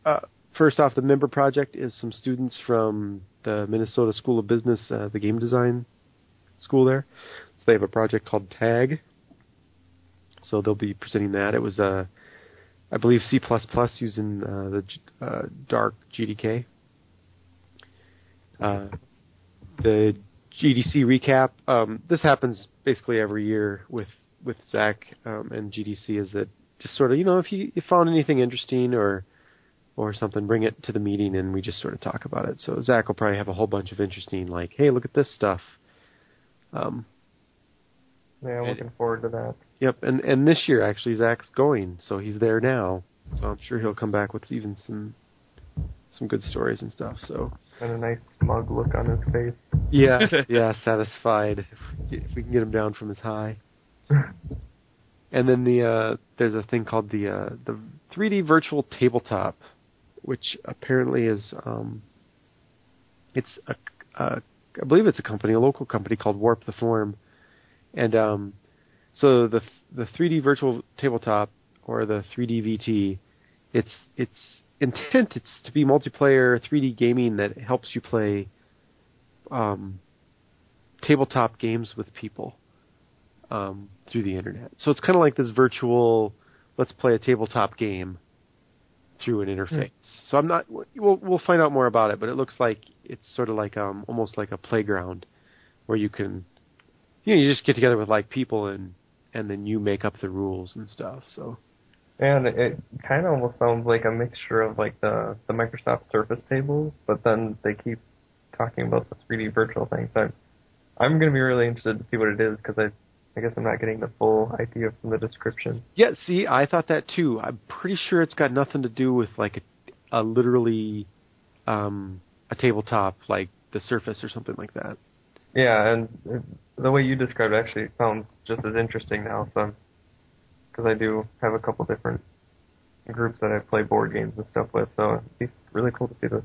uh, first off, the member project is some students from the Minnesota School of Business, uh, the game design school there. So they have a project called Tag. So they'll be presenting that. It was, uh, I believe, C++ using uh, the uh, Dark GDK. The GDC recap. Um, this happens basically every year with with Zach um, and GDC. Is that just sort of you know if you, you found anything interesting or or something, bring it to the meeting and we just sort of talk about it. So Zach will probably have a whole bunch of interesting, like, hey, look at this stuff. Um,
Yeah, I'm looking forward to that.
yep, and and this year actually Zach's going, so he's there now. So I'm sure he'll come back with even some some good stories and stuff. So
And a nice smug look on his face.
yeah, <laughs> yeah, satisfied if we, if we can get him down from his high. <laughs> And then the uh, there's a thing called the uh, the 3D virtual tabletop, which apparently is um, it's a, a I believe it's a company, a local company called Warp the Form, and um, so the the 3D virtual tabletop or the 3D VT, it's its intent it's to be multiplayer 3D gaming that helps you play um, tabletop games with people um, through the internet. So it's kind of like this virtual, let's play a tabletop game through an interface. So I'm not. We'll we'll find out more about it, but it looks like it's sort of like um almost like a playground where you can, you know, you just get together with like people and and then you make up the rules and stuff. So
And it kind of almost sounds like a mixture of like the the Microsoft Surface tables, but then they keep talking about the 3D virtual thing. So I'm, I'm going to be really interested to see what it is because I I guess I'm not getting the full idea from the description.
yeah, see, I thought that too. I'm pretty sure it's got nothing to do with like a, a literally um a tabletop like the Surface or something like that.
Yeah, and the way you described it actually sounds just as interesting now. So, because I do have a couple different groups that I play board games and stuff with, so it'd be really cool to see this.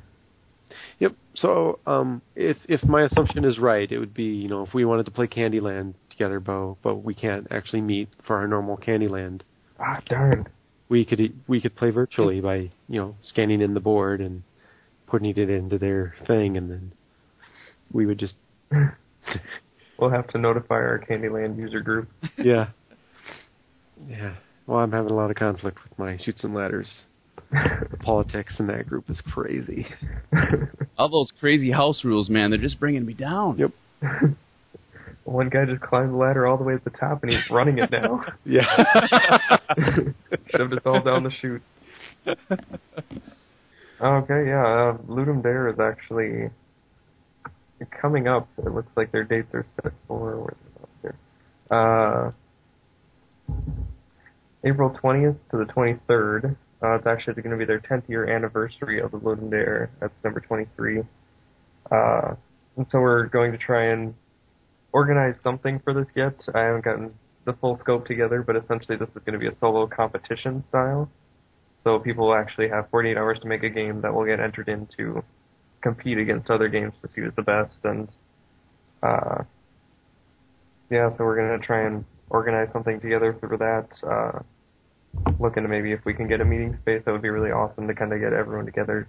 Yep. So, um, if if my assumption is right, it would be you know if we wanted to play Candyland together, Bo, but we can't actually meet for our normal Candyland,
Ah, darn.
we could we could play virtually by you know scanning in the board and putting it into their thing, and then we would just <laughs>
We'll have to notify our Candyland user group.
yeah yeah. Well, I'm having a lot of conflict with my chutes and ladders. The <laughs> politics in that group is crazy. <laughs>
All those crazy house rules, man, they're just bringing me down.
Yep. <laughs>
One guy just climbed the ladder all the way to the top, and he's running it now.
Yeah.
Shoved us all down the chute. Okay, yeah, uh, Ludum Dare is actually coming up. It looks like their dates are set for where's it up here? Uh, April 20th to the 23rd. Uh, it's actually going to be their 10th year anniversary of the Ludum Dare. That's number 23. Uh, and so we're going to try and organize something for this yet. I haven't gotten the full scope together, but essentially this is going to be a solo competition style. So people will actually have 48 hours to make a game that will get entered in to compete against other games to see who's the best. And uh, yeah, so we're going to try and organize something together for that. Uh, looking to maybe if we can get a meeting space, that would be really awesome to kind of get everyone together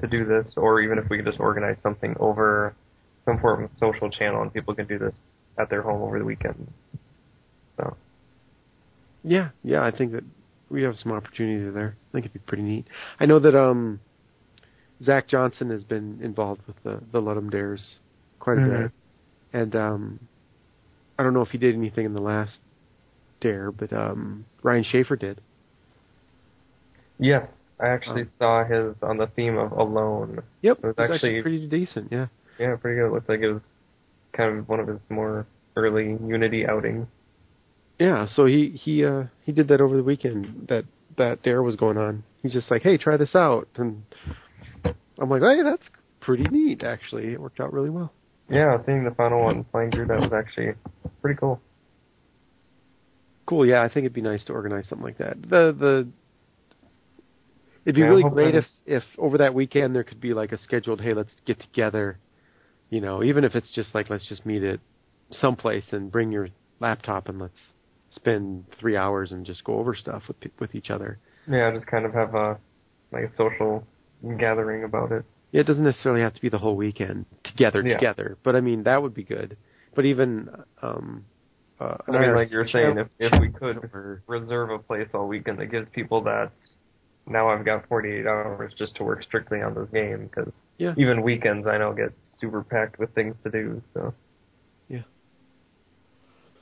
to do this, or even if we could just organize something over some form of social channel and people can do this at their home over the weekend. So
Yeah, yeah, I think that we have some opportunity there. I think it'd be pretty neat. I know that um, Zach Johnson has been involved with the the Ludum Dares quite a
Mhm.
bit, and um, I don't know if he did anything in the last dare, but um, Ryan Schaefer did.
Yes, I actually
Um,
saw his on the theme of Alone.
Yep,
It was
actually
actually-
pretty decent. Yeah.
Yeah, pretty good. It looked like it was kind of one of his more early Unity outings.
Yeah, so he he uh he did that over the weekend. That that dare was going on. He's just like, "Hey, try this out," and I'm like, "Hey, that's pretty neat. Actually, it worked out really well."
Yeah, seeing the final one playing through that was actually pretty cool.
Cool. Yeah, I think it'd be nice to organize something like that. The the it'd be
Yeah,
really great if if over that weekend there could be like a scheduled, "Hey, let's get together." You know, even if it's just like let's just meet at someplace and bring your laptop and let's spend three hours and just go over stuff with with each other.
Yeah, just kind of have a like a social gathering about it.
It doesn't necessarily have to be the whole weekend together
Yeah.
together, but I mean that would be good. But even um uh
I mean, like you're saying, if if we could reserve a place all weekend that gives people that now I've got 48 hours just to work strictly on this game because
Yeah.
even weekends I know get super packed with things to do. So
Yeah.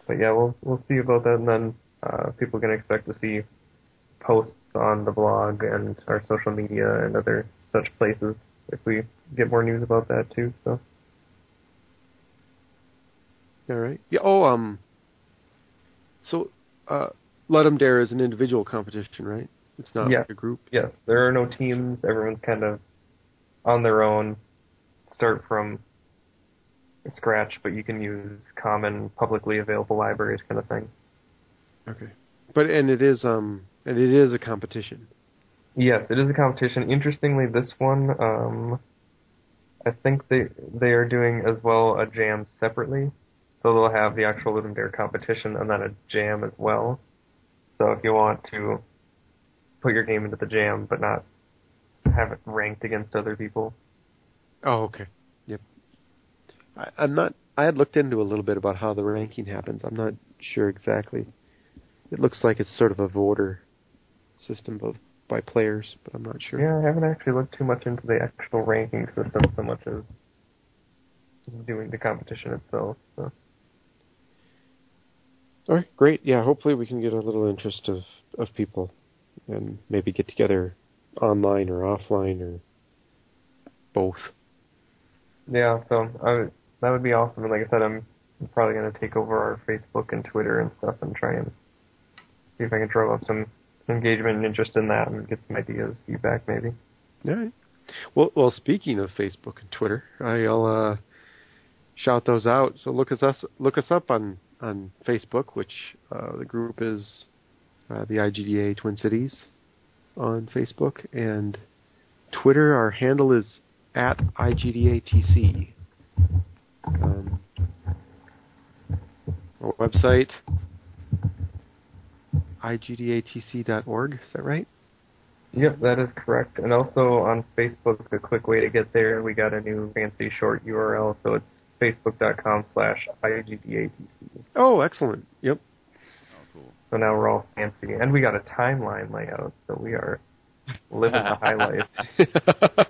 But yeah, we'll we'll see about that, and then uh, people can expect to see posts on the blog and our social media and other such places if we get more news about that too. So
all right. Yeah, oh um so uh Ludum Dare is an individual competition, right? It's not
Yeah.
like a group.
yes, there are no teams. Everyone's kind of on their own. Start from scratch, but you can use common publicly available libraries kind of thing.
Okay. But and it is um and it is a competition.
Yes, it is a competition. Interestingly, this one, um, I think they they are doing as well a jam separately. So they'll have the actual Ludum Dare competition and then a jam as well. So if you want to put your game into the jam but not have it ranked against other people,
Oh, okay. Yep. I, I'm not. I had looked into a little bit about how the ranking happens. I'm not sure exactly. It looks like it's sort of a voter system of by players, but I'm not sure.
yeah, I haven't actually looked too much into the actual ranking system so much as doing the competition itself. So.
All right, great. Yeah, hopefully we can get a little interest of of people, and maybe get together online or offline or both.
Yeah, so I would, that would be awesome. And like I said, I'm probably going to take over our Facebook and Twitter and stuff and try and see if I can drum up some engagement and interest in that and get some ideas, feedback maybe.
All right. Well, well. Speaking of Facebook and Twitter, I'll uh, shout those out. So look us look us up on on Facebook, which uh, the group is uh, the IGDA Twin Cities on Facebook, and Twitter. Our handle is at IGDATC. Um, our website igdatc.org. Is that right?
Yep, that is correct. And also on Facebook, a quick way to get there, we got a new fancy short URL, so it's facebook.com slash IGDATC.
Oh, excellent. Yep.
Oh, cool.
So now we're all fancy. And we got a timeline layout, so we are living the high life. <laughs>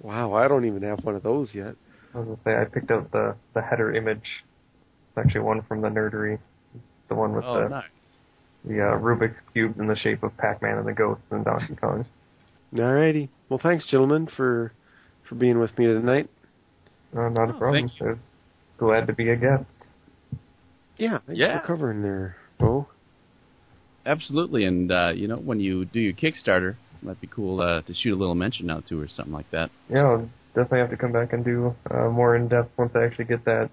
wow, I don't even have one of those yet.
I was gonna say I picked out the the header image. It's actually one from the nerdery. The one with
Oh,
the
nice.
The uh, Rubik's cube in the shape of Pac-Man and the ghosts and Donkey Kong.
Alrighty. Well, thanks, gentlemen, for for being with me tonight.
Uh, not a
Oh,
problem.
thank you.
Uh, Glad to be a guest.
Yeah, thanks
Yeah.
for covering there, Bo.
Absolutely, and uh, you know when you do your Kickstarter, it might be cool uh, to shoot a little mention out to or something like that.
Yeah, I'll definitely have to come back and do uh, more in depth once I actually get that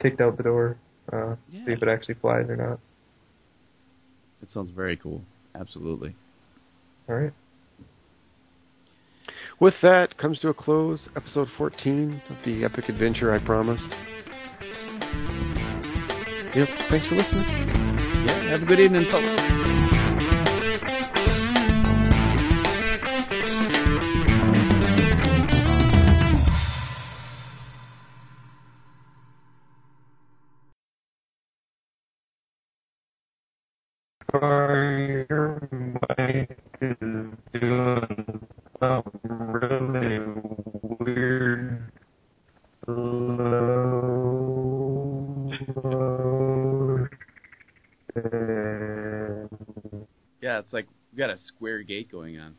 kicked out the door. Uh,
Yeah.
See if it actually flies or not.
It sounds very cool. Absolutely.
All right.
With that comes to a close episode 14 of the epic adventure I promised. Yep, thanks for listening.
Yeah. Have a good evening, folks. Gate going on.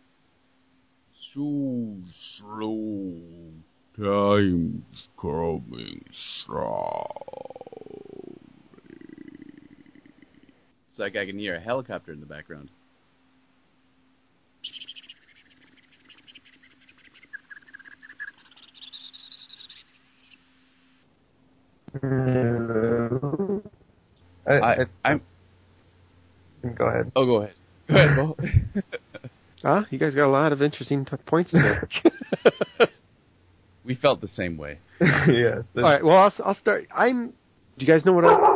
So slow, time's coming slowly. It's like I can hear a helicopter in the background.
I,
I,
I,
I'm.
go ahead.
Oh, go ahead. Go ahead, Bo.
Ah, you guys got a lot of interesting t- points today. <laughs> <laughs>
we felt the same way. <laughs>
yeah.
All right. Well, I'll, I'll start. I'm. Do you guys know what I?